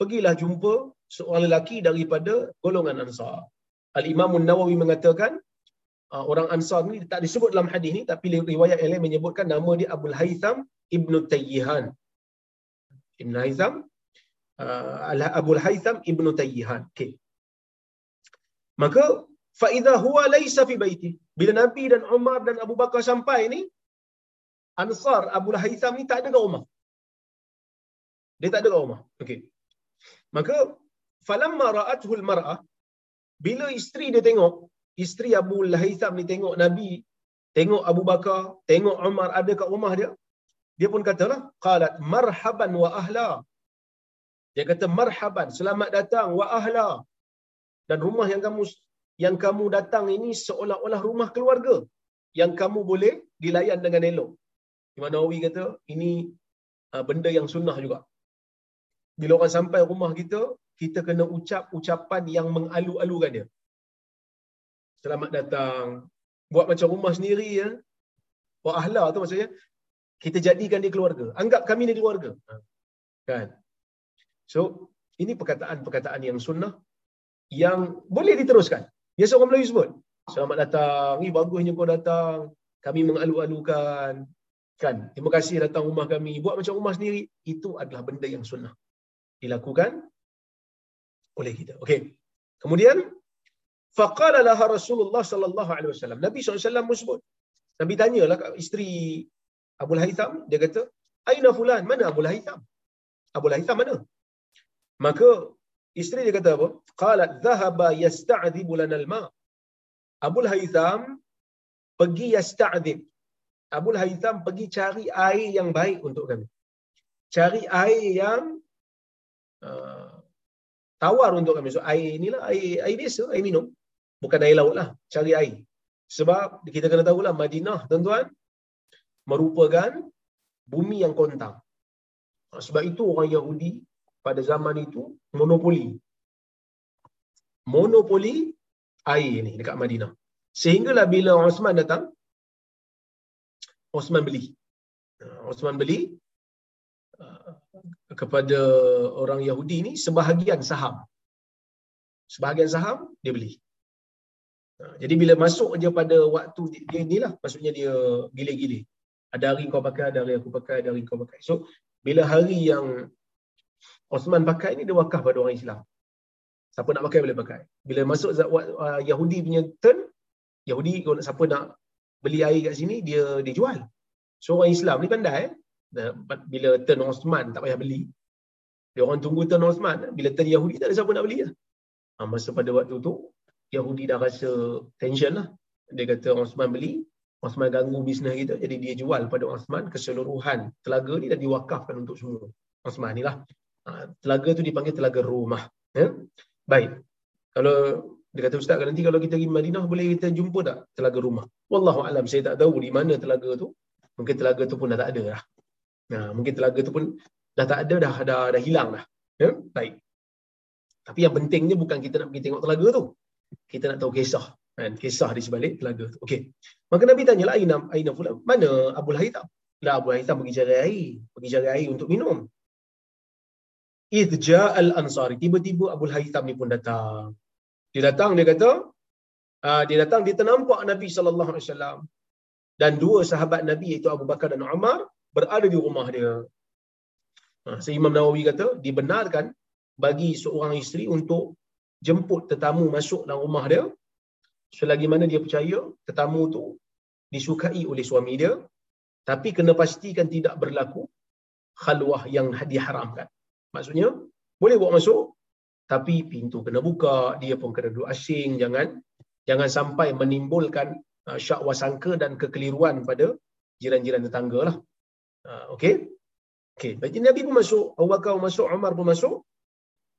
pergilah jumpa seorang lelaki daripada golongan ansar al imam an-nawawi mengatakan uh, orang ansar ni tak disebut dalam hadis ni tapi riwayat yang lain menyebutkan nama dia Abdul Haytham ibnu Tayyihan Ibn Haytham uh, Abdul Haytham ibnu Tayyihan okey maka fa idza huwa laysa fi baiti bila nabi dan Umar dan Abu Bakar sampai ni Ansar Abu Haytham ni tak ada kat rumah. Dia tak ada kat rumah. Okey. Maka falamma ra'athu al-mar'ah bila isteri dia tengok, isteri Abu Haytham ni tengok Nabi, tengok Abu Bakar, tengok Umar ada kat rumah dia, dia pun katalah, qalat marhaban wa ahla. Dia kata marhaban, selamat datang wa ahla. Dan rumah yang kamu yang kamu datang ini seolah-olah rumah keluarga yang kamu boleh dilayan dengan elok. Imam Nawawi kata ini uh, benda yang sunnah juga. Bila orang sampai rumah kita, kita kena ucap ucapan yang mengalu-alukan dia. Selamat datang. Buat macam rumah sendiri ya. Buat ahla tu maksudnya kita jadikan dia keluarga. Anggap kami ni keluarga. Ha. Kan? So, ini perkataan-perkataan yang sunnah yang boleh diteruskan. Biasa orang Melayu sebut. Selamat datang. Ni bagusnya kau datang. Kami mengalu-alukan. Kan? Terima kasih datang rumah kami. Buat macam rumah sendiri. Itu adalah benda yang sunnah. Dilakukan oleh kita. Okey. Kemudian faqala laha Rasulullah sallallahu alaihi wasallam. Nabi SAW pun sebut. Nabi tanyalah kat isteri Abu Haytham, dia kata, "Aina fulan? Mana Abu Haytham?" Abu Haytham mana? Maka isteri dia kata apa? Qalat dhahaba yasta'dhibu lana al-ma. Abu Haytham pergi yasta'dhib Abu Haytham pergi cari air yang baik untuk kami. Cari air yang uh, tawar untuk kami. So air inilah air, air biasa, air minum. Bukan air laut lah. Cari air. Sebab kita kena tahulah Madinah tuan-tuan merupakan bumi yang kontang. Sebab itu orang Yahudi pada zaman itu monopoli. Monopoli air ni dekat Madinah. Sehinggalah bila Osman datang, Osman beli. Uh, Osman beli uh, kepada orang Yahudi ni sebahagian saham. Sebahagian saham dia beli. Uh, jadi bila masuk je pada waktu dia inilah maksudnya dia gile-gile. Ada hari kau pakai, ada hari aku pakai, ada hari kau pakai. So bila hari yang Osman pakai ni dia wakaf pada orang Islam. Siapa nak pakai boleh pakai. Bila masuk Yahudi punya turn, Yahudi kalau siapa nak beli air kat sini dia dia jual. So orang Islam ni pandai eh. Bila turn Osman tak payah beli. Dia orang tunggu turn Osman. Bila turn Yahudi tak ada siapa nak beli lah. Ha, masa pada waktu tu Yahudi dah rasa tension lah. Dia kata Osman beli, Osman ganggu bisnes kita. Jadi dia jual pada Osman keseluruhan telaga ni dah diwakafkan untuk semua. Osman ni lah. Ha, telaga tu dipanggil telaga rumah. Ya? Baik. Kalau dia kata ustaz nanti kalau kita pergi Madinah boleh kita jumpa tak telaga rumah? Wallahu alam saya tak tahu di mana telaga tu. Mungkin telaga tu pun dah tak ada lah. Nah, mungkin telaga tu pun dah tak ada dah dah, dah hilang dah. Ya? Baik. Tapi yang pentingnya bukan kita nak pergi tengok telaga tu. Kita nak tahu kisah kan kisah di sebalik telaga tu. Okey. Maka Nabi tanya lah Aina Aina fulan? Mana Abu Haytham? Lah Abu Haytham pergi cari air, pergi cari air untuk minum. Idja al-Ansari. Tiba-tiba Abu Haytham ni pun datang. Dia datang dia kata uh, dia datang dia ternampak Nabi sallallahu alaihi wasallam dan dua sahabat Nabi iaitu Abu Bakar dan Umar berada di rumah dia. Ha, so Imam Nawawi kata dibenarkan bagi seorang isteri untuk jemput tetamu masuk dalam rumah dia selagi mana dia percaya tetamu tu disukai oleh suami dia Tapi kena pastikan tidak berlaku khalwah yang diharamkan. Maksudnya, boleh buat masuk, tapi pintu kena buka, dia pun kena duduk asing, jangan jangan sampai menimbulkan uh, syakwa sangka dan kekeliruan pada jiran-jiran tetangga lah. Uh? Okay. Jadi Nabi pun masuk, Abu Bakar masuk, Umar pun masuk.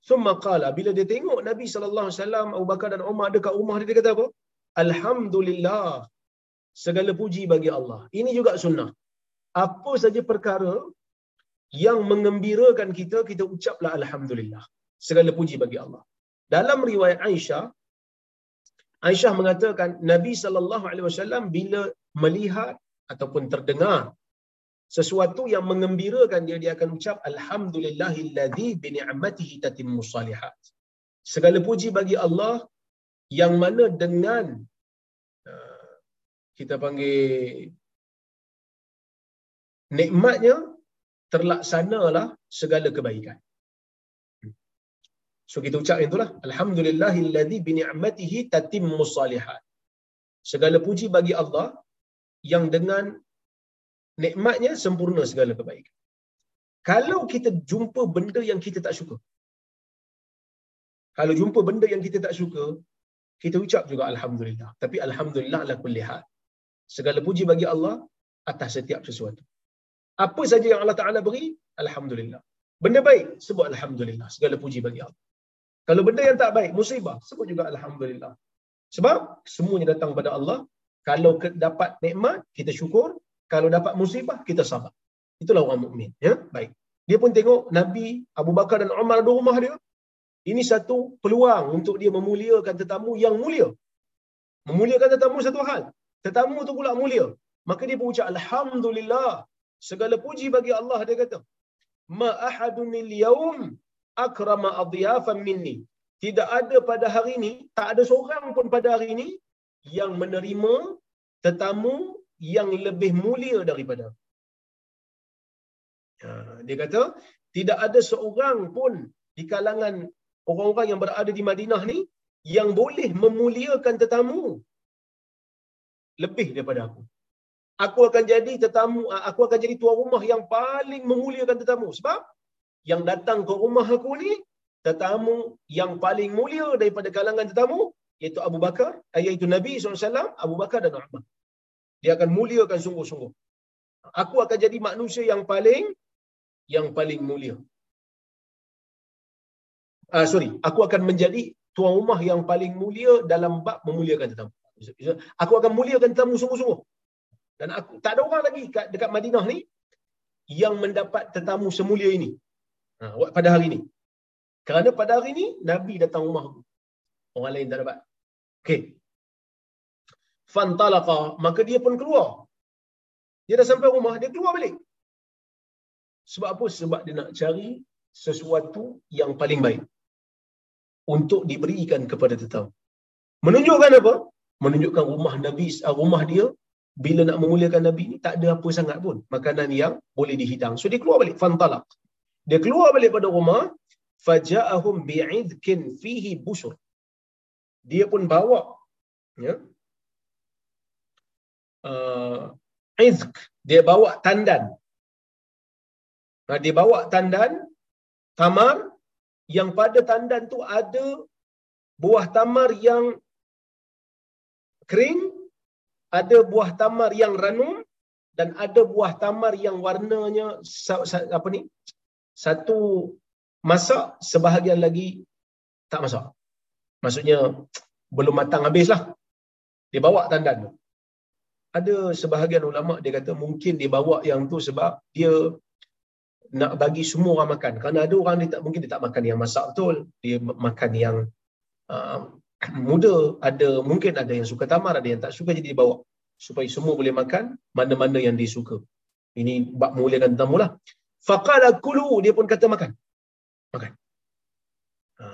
Summa qala, bila dia tengok Nabi SAW, Abu Bakar dan Umar dekat rumah dia, dia kata apa? Alhamdulillah. Segala puji bagi Allah. Ini juga sunnah. Apa saja perkara yang mengembirakan kita, kita ucaplah Alhamdulillah. Segala puji bagi Allah. Dalam riwayat Aisyah, Aisyah mengatakan Nabi sallallahu alaihi wasallam bila melihat ataupun terdengar sesuatu yang mengembirakan dia dia akan ucap alhamdulillahillazi bi ni'matihi tatimmu salihat. Segala puji bagi Allah yang mana dengan uh, kita panggil nikmatnya terlaksanalah segala kebaikan. So kita ucap itulah. Alhamdulillahilladzi bini'matihi tatimmu salihat. Segala puji bagi Allah yang dengan nikmatnya sempurna segala kebaikan. Kalau kita jumpa benda yang kita tak suka. Kalau jumpa benda yang kita tak suka, kita ucap juga Alhamdulillah. Tapi Alhamdulillah ala kulli hal. Segala puji bagi Allah atas setiap sesuatu. Apa saja yang Allah Ta'ala beri, Alhamdulillah. Benda baik, sebut Alhamdulillah. Segala puji bagi Allah. Kalau benda yang tak baik, musibah, sebut juga Alhamdulillah. Sebab semuanya datang pada Allah. Kalau dapat nikmat, kita syukur. Kalau dapat musibah, kita sabar. Itulah orang mukmin. Ya? Baik. Dia pun tengok Nabi Abu Bakar dan Umar ada rumah dia. Ini satu peluang untuk dia memuliakan tetamu yang mulia. Memuliakan tetamu satu hal. Tetamu tu pula mulia. Maka dia pun ucap Alhamdulillah. Segala puji bagi Allah dia kata. Ma ahadun al-yawm akrama adiyafan minni. Tidak ada pada hari ini, tak ada seorang pun pada hari ini yang menerima tetamu yang lebih mulia daripada. Ha, dia kata, tidak ada seorang pun di kalangan orang-orang yang berada di Madinah ni yang boleh memuliakan tetamu lebih daripada aku. Aku akan jadi tetamu aku akan jadi tuan rumah yang paling memuliakan tetamu. Sebab yang datang ke rumah aku ni tetamu yang paling mulia daripada kalangan tetamu iaitu Abu Bakar iaitu Nabi SAW Abu Bakar dan Umar dia akan muliakan sungguh-sungguh aku akan jadi manusia yang paling yang paling mulia uh, sorry aku akan menjadi tuan rumah yang paling mulia dalam bab memuliakan tetamu aku akan muliakan tetamu sungguh-sungguh dan aku tak ada orang lagi kat, dekat Madinah ni yang mendapat tetamu semulia ini. Ha, pada hari ini. Kerana pada hari ini Nabi datang rumah aku. Orang lain tak dapat. Okey. Fantalaqa, maka dia pun keluar. Dia dah sampai rumah, dia keluar balik. Sebab apa? Sebab dia nak cari sesuatu yang paling baik untuk diberikan kepada tetamu. Menunjukkan apa? Menunjukkan rumah Nabi, rumah dia bila nak memuliakan Nabi ni tak ada apa sangat pun makanan yang boleh dihidang. So dia keluar balik fantalaq. Dia keluar balik pada rumah faja'ahum bi'idkin fihi busur. Dia pun bawa ya. Uh, izk dia bawa tandan. Dia bawa tandan tamar. Yang pada tandan tu ada buah tamar yang kering ada buah tamar yang ranum dan ada buah tamar yang warnanya apa ni? Satu masak sebahagian lagi tak masak. Maksudnya belum matang habislah. Dia bawa tandan tu ada sebahagian ulama dia kata mungkin dia bawa yang tu sebab dia nak bagi semua orang makan kerana ada orang dia tak mungkin dia tak makan yang masak betul dia makan yang uh, muda, ada mungkin ada yang suka tamar, ada yang tak suka jadi dibawa supaya semua boleh makan mana-mana yang dia suka. Ini bab muliakan tetamu lah. Faqala kulu dia pun kata makan. Makan. Ha.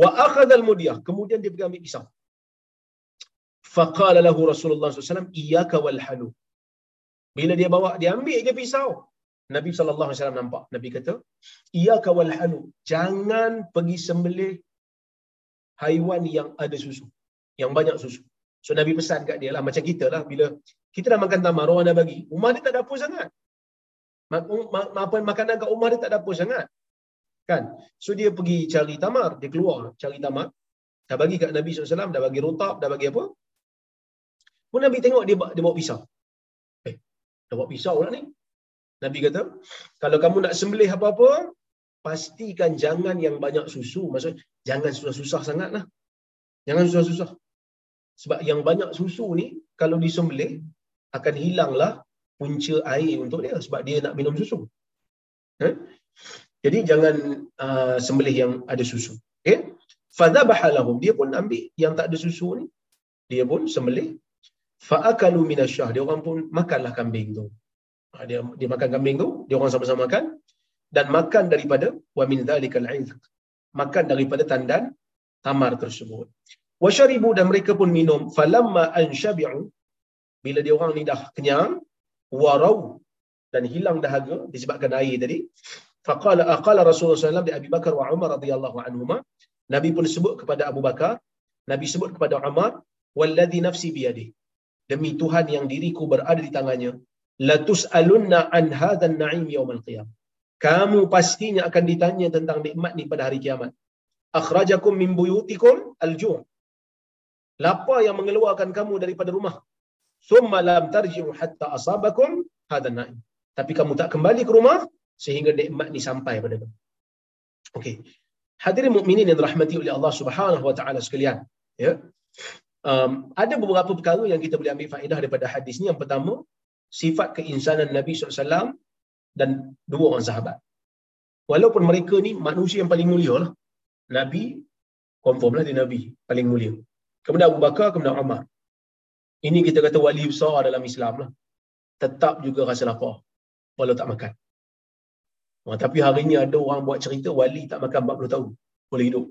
Wa akhadha al-mudiyah. Kemudian dia pergi ambil pisau. Faqala lahu Rasulullah SAW, Iyaka wal halu. Bila dia bawa, dia ambil je pisau. Nabi SAW nampak. Nabi kata, Iyaka wal halu. Jangan pergi sembelih haiwan yang ada susu. Yang banyak susu. So Nabi pesan kat dia lah macam kita lah bila kita dah makan tamar, orang dah bagi. Rumah dia tak apa sangat. Apa makanan kat rumah dia tak apa sangat. Kan? So dia pergi cari tamar, dia keluar cari tamar. Dah bagi kat Nabi SAW, dah bagi rotab, dah bagi apa. Pun Nabi tengok dia, dia bawa pisau. Eh, dah bawa pisau lah ni. Nabi kata, kalau kamu nak sembelih apa-apa, pastikan jangan yang banyak susu. Maksud, jangan susah-susah sangat lah. Jangan susah-susah. Sebab yang banyak susu ni, kalau disembelih, akan hilanglah punca air untuk dia. Sebab dia nak minum susu. Eh? Jadi jangan uh, sembelih yang ada susu. Okay? Fadhabaha lahum. Dia pun ambil yang tak ada susu ni. Dia pun sembelih. Fa'akalu minasyah. Dia orang pun makanlah kambing tu. Ha, dia, dia makan kambing tu. Dia orang sama-sama makan. Dan makan daripada wa min dhalikal izq. Makan daripada tandan tamar tersebut. Wasyaribu dan mereka pun minum. Falamma anshabi'u. Bila dia orang ni dah kenyang. Warau. Dan hilang dahaga disebabkan air tadi. Faqala aqala Rasulullah SAW di Abi Bakar wa Umar radhiyallahu anhuma. Nabi pun sebut kepada Abu Bakar, Nabi sebut kepada Umar, "Walladhi nafsi biyadi." Demi Tuhan yang diriku berada di tangannya, la tus'alunna an hadzal na'im yaumil qiyam. Kamu pastinya akan ditanya tentang nikmat ni pada hari kiamat. Akhrajakum min buyutikum al-ju'. Lapa yang mengeluarkan kamu daripada rumah? Summa lam tarji'u hatta asabakum hadzal na'im. Tapi kamu tak kembali ke rumah sehingga nikmat ni sampai pada kamu. Okey. Hadirin mukminin yang dirahmati oleh Allah Subhanahu wa taala sekalian, ya. Um, ada beberapa perkara yang kita boleh ambil faedah daripada hadis ni. Yang pertama, sifat keinsanan Nabi SAW dan dua orang sahabat. Walaupun mereka ni manusia yang paling mulia lah. Nabi, confirm lah dia Nabi paling mulia. Kemudian Abu Bakar, kemudian Umar. Ini kita kata wali besar dalam Islam lah. Tetap juga rasa lapar. Walau tak makan. Oh, tapi hari ni ada orang buat cerita wali tak makan 40 tahun. Boleh hidup.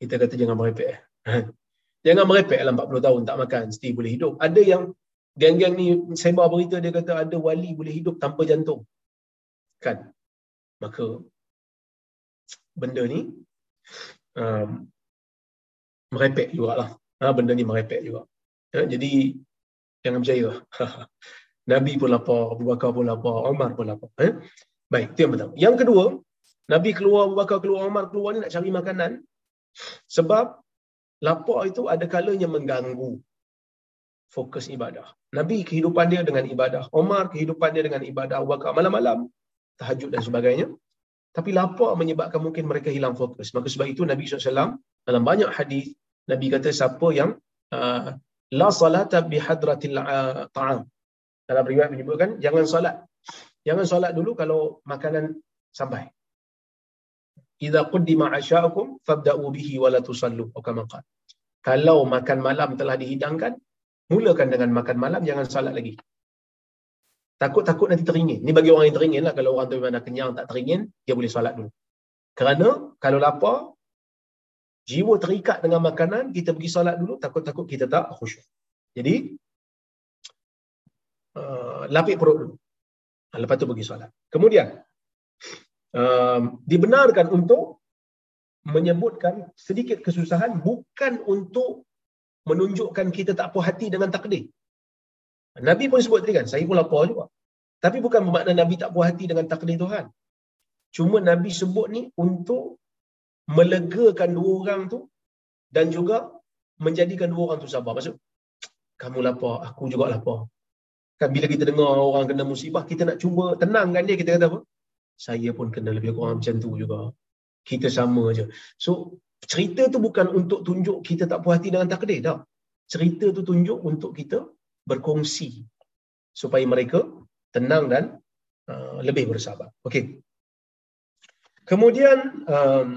Kita kata jangan merepek. jangan merepek lah 40 tahun tak makan. Mesti boleh hidup. Ada yang geng-geng ni sebar berita dia kata ada wali boleh hidup tanpa jantung. Kan? Maka benda ni um, merepek jugalah. Ha, benda ni merepek juga. Ha, jadi jangan percaya. Nabi pun lapar, Abu Bakar pun lapar, Umar pun lapar. Eh? Baik, itu yang pertama. Yang kedua, Nabi keluar, Abu Bakar keluar, Umar keluar ni nak cari makanan. Sebab lapar itu ada kalanya mengganggu fokus ibadah. Nabi kehidupan dia dengan ibadah. Umar kehidupan dia dengan ibadah. Bakar malam-malam, tahajud dan sebagainya. Tapi lapar menyebabkan mungkin mereka hilang fokus. Maka sebab itu Nabi SAW dalam banyak hadis Nabi kata siapa yang uh, la salata bi hadratil uh, ta'am. Dalam riwayat menyebutkan jangan solat Jangan solat dulu kalau makanan sampai. Idza qaddima asya'akum fabda'u bihi wa la tusallu kama Kalau makan malam telah dihidangkan, mulakan dengan makan malam jangan solat lagi. Takut-takut nanti teringin. Ini bagi orang yang teringin lah. Kalau orang tu memang kenyang tak teringin, dia boleh solat dulu. Kerana kalau lapar, jiwa terikat dengan makanan, kita pergi solat dulu, takut-takut kita tak khusyuk. Jadi, uh, lapik perut dulu. Ha, lepas tu pergi solat. Kemudian, um, dibenarkan untuk menyebutkan sedikit kesusahan bukan untuk menunjukkan kita tak puas hati dengan takdir. Nabi pun sebut tadi kan, saya pun lapar juga. Tapi bukan bermakna Nabi tak puas hati dengan takdir Tuhan. Cuma Nabi sebut ni untuk melegakan dua orang tu dan juga menjadikan dua orang tu sabar. Maksud, kamu lapar, aku juga lapar. Kan bila kita dengar orang kena musibah, kita nak cuba tenangkan dia, kita kata apa? Saya pun kena lebih kurang macam tu juga. Kita sama je. So, cerita tu bukan untuk tunjuk kita tak puas hati dengan takdir, tak. Cerita tu tunjuk untuk kita berkongsi supaya mereka tenang dan uh, lebih bersabar. Okey. Kemudian um,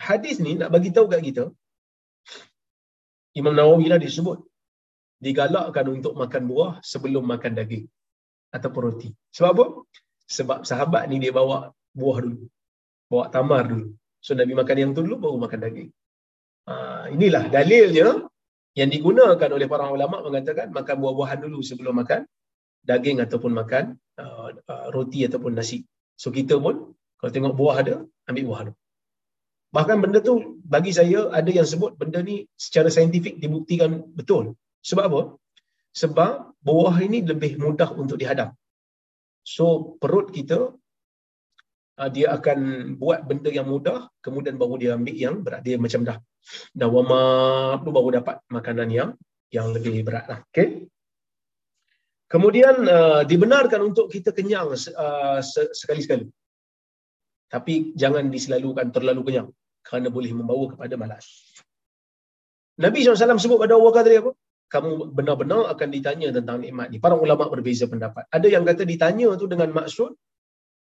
hadis ni nak bagi tahu kat kita Imam Nawawi lah disebut digalakkan untuk makan buah sebelum makan daging ataupun roti. Sebab apa? Sebab sahabat ni dia bawa buah dulu. Bawa tamar dulu. So Nabi makan yang tu dulu baru makan daging. Ha, inilah dalilnya yang digunakan oleh para ulama mengatakan makan buah-buahan dulu sebelum makan daging ataupun makan uh, uh, roti ataupun nasi. So kita pun kalau tengok buah ada, ambil buah dulu. Bahkan benda tu bagi saya ada yang sebut benda ni secara saintifik dibuktikan betul. Sebab apa? Sebab buah ini lebih mudah untuk dihadam. So perut kita uh, dia akan buat benda yang mudah kemudian baru dia ambil yang berat dia macam dah dah warm up tu baru dapat makanan yang yang lebih berat lah. Okay. Kemudian uh, dibenarkan untuk kita kenyang uh, sekali-sekali. Tapi jangan diselalukan terlalu kenyang kerana boleh membawa kepada malas. Nabi SAW sebut pada Abu Bakar tadi apa? Kamu benar-benar akan ditanya tentang nikmat ni. Para ulama berbeza pendapat. Ada yang kata ditanya tu dengan maksud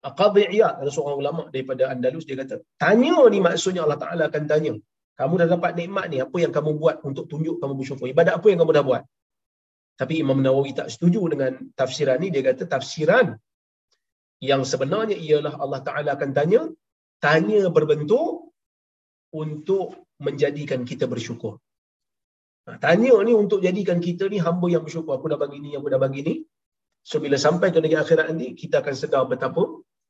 Qadhi Iyad, ada seorang ulama daripada Andalus dia kata, tanya ni maksudnya Allah Taala akan tanya. Kamu dah dapat nikmat ni, apa yang kamu buat untuk tunjuk kamu bersyukur? Ibadat apa yang kamu dah buat? Tapi Imam Nawawi tak setuju dengan tafsiran ni. Dia kata tafsiran yang sebenarnya ialah Allah Ta'ala akan tanya, tanya berbentuk untuk menjadikan kita bersyukur. Nah, tanya ni untuk jadikan kita ni hamba yang bersyukur. Aku dah bagi ni, aku dah bagi ni. So bila sampai ke negeri akhirat nanti, kita akan sedar betapa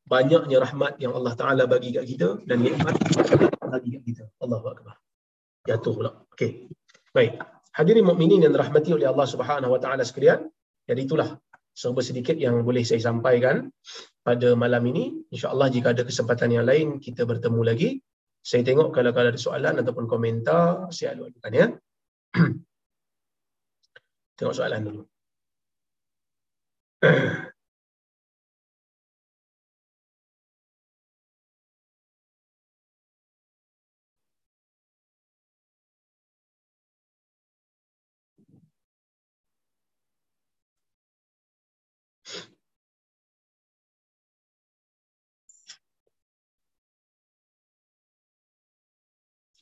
banyaknya rahmat yang Allah Ta'ala bagi kat kita dan nikmat bagi kat kita. Allah Akbar. Jatuh pula. Okay. Baik. Hadirin mukminin yang dirahmati oleh Allah Subhanahu Wa Ta'ala sekalian. Jadi itulah serba sedikit yang boleh saya sampaikan pada malam ini. InsyaAllah jika ada kesempatan yang lain, kita bertemu lagi. Saya tengok kalau, kalau ada soalan ataupun komentar, saya alu-alukan ya. Tengok soalan dulu.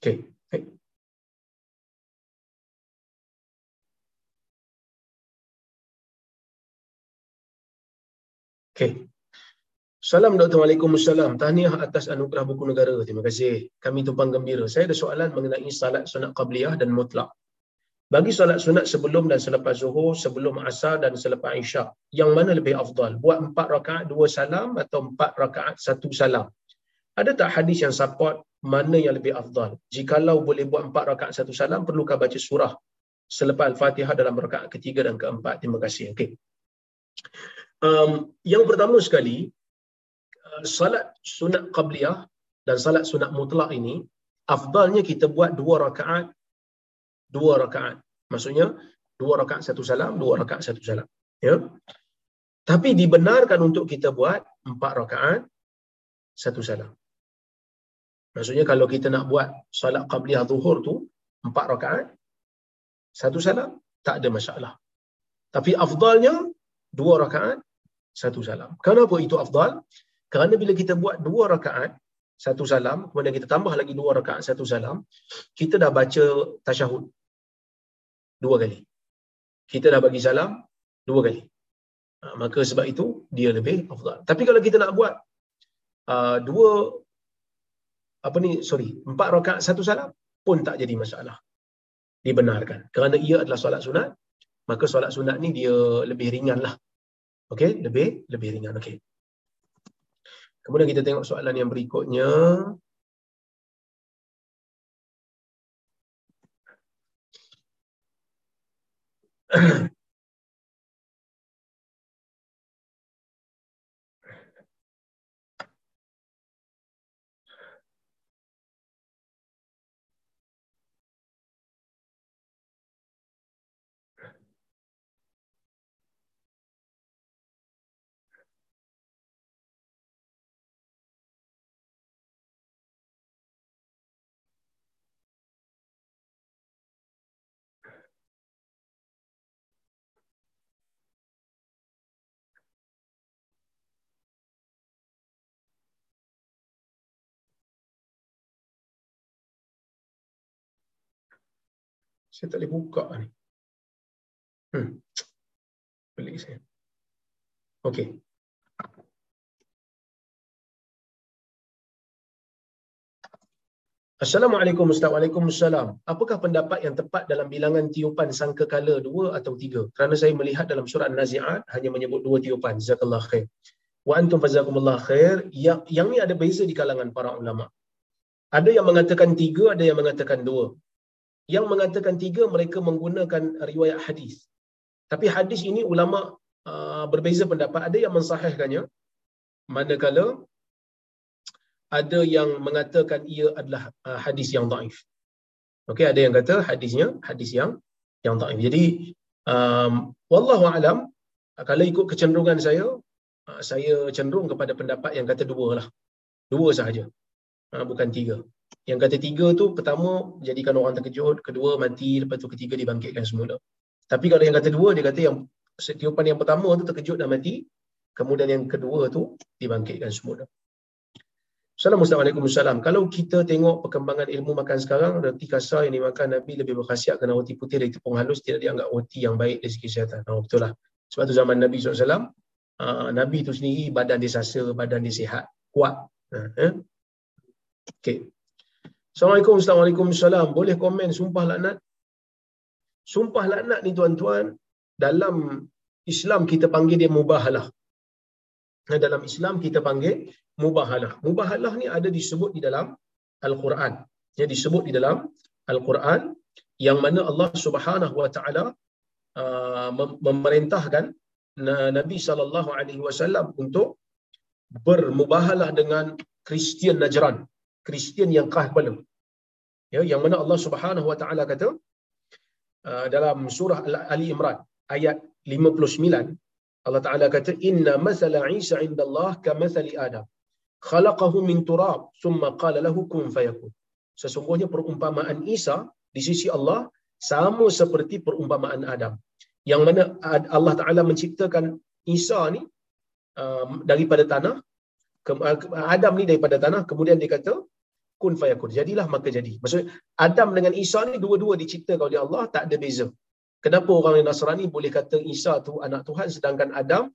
Okay. Okay. Salam Dr. Waalaikumsalam. Tahniah atas anugerah buku negara. Terima kasih. Kami tumpang gembira. Saya ada soalan mengenai salat sunat qabliyah dan mutlak. Bagi salat sunat sebelum dan selepas zuhur, sebelum asar dan selepas isyak, yang mana lebih afdal? Buat empat rakaat dua salam atau empat rakaat satu salam? Ada tak hadis yang support mana yang lebih afdal? Jikalau boleh buat empat rakaat satu salam, perlukah baca surah selepas Al-Fatihah dalam rakaat ketiga dan keempat? Terima kasih. Okay. Um, yang pertama sekali, uh, salat sunat qabliyah dan salat sunat mutlak ini, afdalnya kita buat dua rakaat, dua rakaat. Maksudnya, dua rakaat satu salam, dua rakaat satu salam. Ya. Tapi dibenarkan untuk kita buat empat rakaat satu salam. Maksudnya kalau kita nak buat solat qabliyah zuhur tu, empat rakaat, satu salam, tak ada masalah. Tapi afdalnya, dua rakaat, satu salam. Kenapa itu afdal? Kerana bila kita buat dua rakaat, satu salam, kemudian kita tambah lagi dua rakaat, satu salam, kita dah baca tasyahud dua kali. Kita dah bagi salam dua kali. Ha, maka sebab itu, dia lebih afdal. Tapi kalau kita nak buat uh, dua apa ni sorry empat rakaat satu salam pun tak jadi masalah dibenarkan kerana ia adalah solat sunat maka solat sunat ni dia lebih ringan lah okey lebih lebih ringan okey kemudian kita tengok soalan yang berikutnya Saya tak boleh buka ni. Hmm. Pelik saya. Okey. Assalamualaikum Ustaz. Waalaikumsalam. Apakah pendapat yang tepat dalam bilangan tiupan sangka kala dua atau tiga? Kerana saya melihat dalam surat Nazi'at hanya menyebut dua tiupan. Jazakallah khair. Wa antum fazakumullah khair. Yang, yang ni ada beza di kalangan para ulama. Ada yang mengatakan tiga, ada yang mengatakan dua yang mengatakan tiga mereka menggunakan riwayat hadis. Tapi hadis ini ulama uh, berbeza pendapat. Ada yang mensahihkannya, manakala ada yang mengatakan ia adalah uh, hadis yang daif. Okey, ada yang kata hadisnya hadis yang yang daif. Jadi, um, wallahu alam, kalau ikut kecenderungan saya, uh, saya cenderung kepada pendapat yang kata dua lah. Dua sahaja. Uh, bukan tiga. Yang kata tiga tu pertama jadikan orang terkejut, kedua mati, lepas tu ketiga dibangkitkan semula. Tapi kalau yang kata dua, dia kata yang setiupan yang pertama tu terkejut dan mati, kemudian yang kedua tu dibangkitkan semula. Assalamualaikum salam. Kalau kita tengok perkembangan ilmu makan sekarang, roti kasar yang dimakan Nabi lebih berkhasiat kerana roti putih dari tepung halus tidak dianggap roti yang baik dari segi kesihatan. Oh, betul lah. Sebab tu zaman Nabi SAW, uh, Nabi tu sendiri badan dia sasa, badan dia sihat, kuat. Uh, eh? Okay. Assalamualaikum, Assalamualaikum, Salam. Boleh komen sumpah laknat? Sumpah laknat ni tuan-tuan, dalam Islam kita panggil dia mubahalah. Dalam Islam kita panggil mubahalah. Mubahalah ni ada disebut di dalam Al-Quran. Ya, disebut di dalam Al-Quran yang mana Allah Subhanahu Wa Taala uh, memerintahkan Nabi sallallahu alaihi wasallam untuk bermubahalah dengan Kristian Najran, Kristian yang kah kepala. Ya, yang mana Allah Subhanahu Wa Taala kata uh, dalam surah Ali Imran ayat 59 Allah Taala kata inna masala Isa indallah kamathali Adam khalaqahu min turab thumma qala lahu kun fayakun. Sesungguhnya perumpamaan Isa di sisi Allah sama seperti perumpamaan Adam. Yang mana Allah Taala menciptakan Isa ni um, daripada tanah Adam ni daripada tanah kemudian dia kata kun fayakun jadilah maka jadi. Maksudnya Adam dengan Isa ni dua-dua diciptakan oleh Allah tak ada beza. Kenapa orang Nasrani boleh kata Isa tu anak Tuhan sedangkan Adam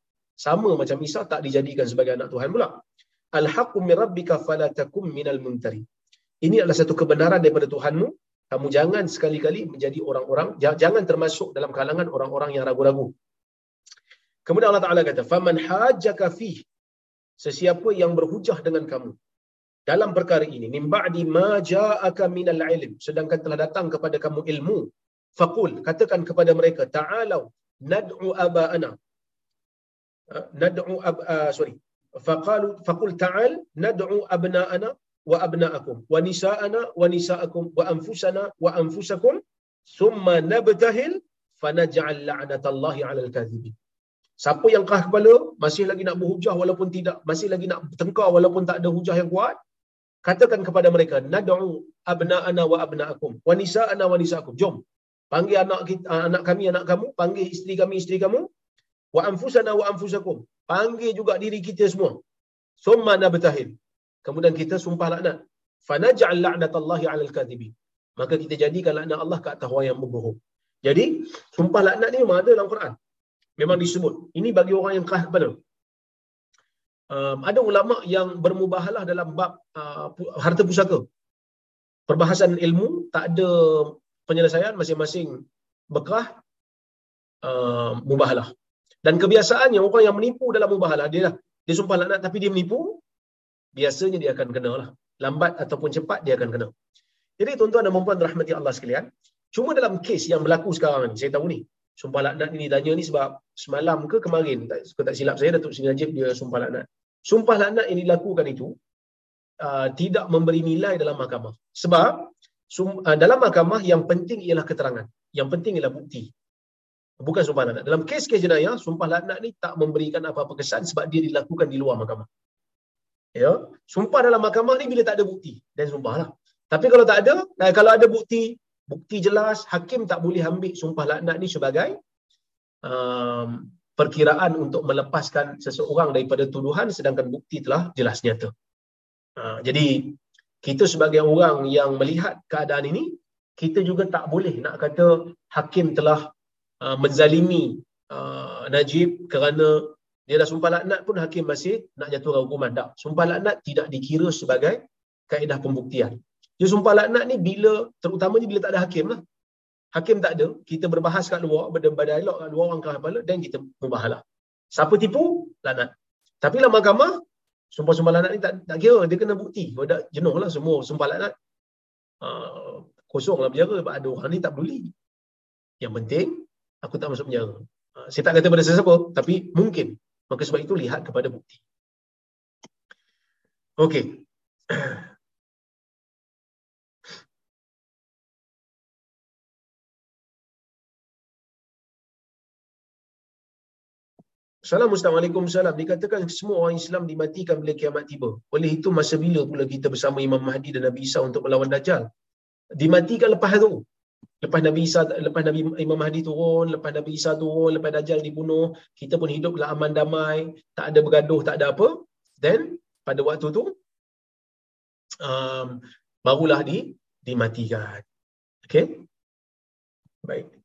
sama macam Isa tak dijadikan sebagai anak Tuhan pula? Al haqqu min rabbika fala takum minal muntari ini adalah satu kebenaran daripada Tuhanmu. Kamu jangan sekali-kali menjadi orang-orang jangan termasuk dalam kalangan orang-orang yang ragu-ragu. Kemudian Allah Taala kata faman hajjaka fi sesiapa yang berhujah dengan kamu dalam perkara ini min ba'di ma ja'aka minal ilm sedangkan telah datang kepada kamu ilmu faqul katakan kepada mereka ta'alu nad'u aba'ana. Ha, nad'u ab, uh, sorry. Faqalu faqul ta'al nad'u abna'ana wa abna'akum wa nisa'ana wa nisa'akum wa anfusana wa anfusakum. Thumma nabtahil fanaj'al la'natallahi 'alal kadhibin. Siapa yang keras kepala, masih lagi nak berhujah walaupun tidak, masih lagi nak bertengkar walaupun tak ada hujah yang kuat, katakan kepada mereka, nad'u abna'ana wa abna'akum, wa nisa'ana wa nisa'akum. Jom, panggil anak kita, ah, anak kami, anak kamu, panggil isteri kami, isteri kamu, wa anfusana wa anfusakum. Panggil juga diri kita semua. Summa nabtahil. Kemudian kita sumpah laknat. Fanaj'al la'natallahi 'alal kadhibin. Maka kita jadikan laknat Allah ke atas orang yang berbohong. Jadi, sumpah laknat ni memang ada dalam Quran memang disebut. Ini bagi orang yang kepala. Um, ada ulama yang bermubahalah dalam bab uh, harta pusaka. Perbahasan ilmu tak ada penyelesaian masing-masing bekerah uh, mubahalah. Dan kebiasaannya orang yang menipu dalam mubahalah dia lah. Dia sumpah laknat tapi dia menipu, biasanya dia akan kena lah. Lambat ataupun cepat dia akan kena. Jadi tuan-tuan dan puan rahmati Allah sekalian, cuma dalam kes yang berlaku sekarang ni, saya tahu ni, sumpah laknat ni tanya ni sebab semalam ke kemarin tak, tak silap saya Datuk Seri Najib dia sumpah laknat sumpah laknat yang dilakukan itu uh, tidak memberi nilai dalam mahkamah. Sebab sum, uh, dalam mahkamah yang penting ialah keterangan. Yang penting ialah bukti. Bukan sumpah laknat. Dalam kes-kes jenayah sumpah laknat ni tak memberikan apa-apa kesan sebab dia dilakukan di luar mahkamah. Ya? Sumpah dalam mahkamah ni bila tak ada bukti dan sumpahlah tapi kalau tak ada kalau ada bukti bukti jelas hakim tak boleh ambil sumpah laknat ni sebagai um, perkiraan untuk melepaskan seseorang daripada tuduhan sedangkan bukti telah jelas nyata. Uh, jadi kita sebagai orang yang melihat keadaan ini kita juga tak boleh nak kata hakim telah uh, menzalimi uh, Najib kerana dia dah sumpah laknat pun hakim masih nak jatuhkan hukuman. Tak. Sumpah laknat tidak dikira sebagai kaedah pembuktian. Dia sumpah laknat ni bila, terutamanya bila tak ada hakim lah. Hakim tak ada, kita berbahas kat luar, berdialog kat luar orang kepala dan kita berbahalah. Siapa tipu, laknat. Tapi lah mahkamah, sumpah-sumpah laknat ni tak, tak kira, dia kena bukti. Kalau dah jenuh lah semua sumpah laknat. Uh, kosong lah penjara, ada orang ni tak peduli. Yang penting, aku tak masuk penjara. saya tak kata pada sesiapa, tapi mungkin. Maka sebab itu lihat kepada bukti. Okey. Assalamualaikum salam. Dikatakan semua orang Islam dimatikan bila kiamat tiba. Oleh itu masa bila pula kita bersama Imam Mahdi dan Nabi Isa untuk melawan Dajjal? Dimatikan lepas tu. Lepas Nabi Isa lepas Nabi Imam Mahdi turun, lepas Nabi Isa turun, lepas Dajjal dibunuh, kita pun hiduplah aman damai, tak ada bergaduh, tak ada apa. Then pada waktu tu um, barulah di dimatikan. Okay? Baik.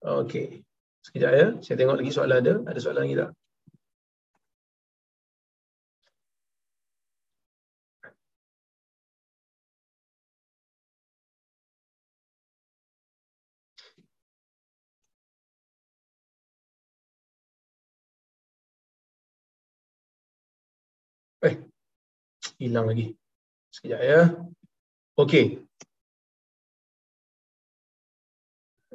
Okey. Sekejap ya. Saya tengok lagi soalan ada. Ada soalan lagi tak? Eh, hilang lagi. Sekejap ya. Okey.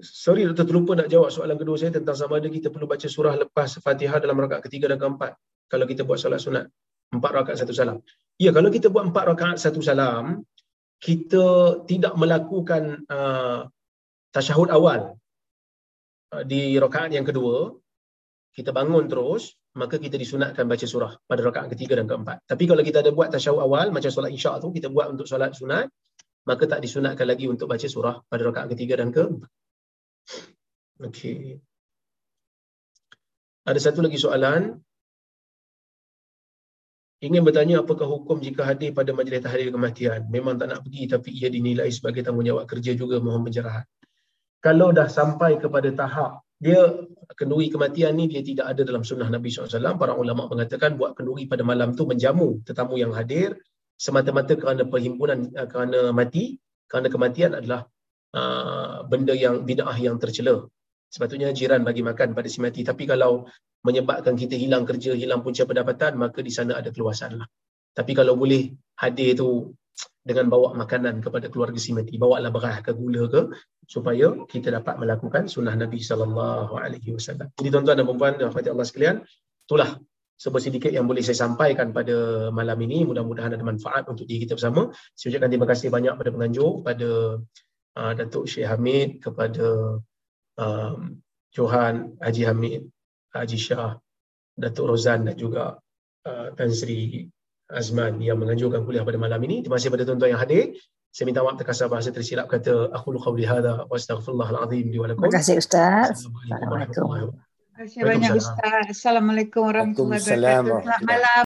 Sorry doktor terlupa nak jawab soalan kedua saya tentang sama ada kita perlu baca surah lepas Fatihah dalam rakaat ketiga dan keempat kalau kita buat solat sunat empat rakaat satu salam. Ya kalau kita buat empat rakaat satu salam kita tidak melakukan uh, tasyahud awal uh, di rakaat yang kedua kita bangun terus maka kita disunatkan baca surah pada rakaat ketiga dan keempat. Tapi kalau kita ada buat tasyahud awal macam solat isyak tu kita buat untuk solat sunat maka tak disunatkan lagi untuk baca surah pada rakaat ketiga dan keempat. Okey. Ada satu lagi soalan. Ingin bertanya apakah hukum jika hadir pada majlis tahrir kematian? Memang tak nak pergi tapi ia dinilai sebagai tanggungjawab kerja juga mohon pencerahan. Kalau dah sampai kepada tahap dia kenduri kematian ni dia tidak ada dalam sunnah Nabi SAW. Para ulama mengatakan buat kenduri pada malam tu menjamu tetamu yang hadir semata-mata kerana perhimpunan eh, kerana mati kerana kematian adalah uh, benda yang bid'ah yang tercela. Sepatutnya jiran bagi makan pada si mati. Tapi kalau menyebabkan kita hilang kerja hilang punca pendapatan maka di sana ada keluasan lah. Tapi kalau boleh hadir tu dengan bawa makanan kepada keluarga si mati bawa lah beras ke gula ke supaya kita dapat melakukan sunnah Nabi sallallahu alaihi wasallam. Jadi tuan-tuan dan puan-puan rahmati Allah sekalian itulah sebuah sedikit yang boleh saya sampaikan pada malam ini. Mudah-mudahan ada manfaat untuk diri kita bersama. Saya ucapkan terima kasih banyak pada penganjur pada uh, Datuk Syekh Hamid kepada um, Johan Haji Hamid, Haji Shah, Datuk Rozan dan juga uh, Tan Sri Azman yang menganjurkan kuliah pada malam ini. Terima kasih kepada tuan-tuan yang hadir. Saya minta maaf terkasar bahasa tersilap kata aku lu qawli hadha wa astaghfirullahal azim li wa lakum.
Terima kasih ustaz. Assalamualaikum.
Terima kasih banyak ustaz. Assalamualaikum warahmatullahi wabarakatuh. Selamat malam.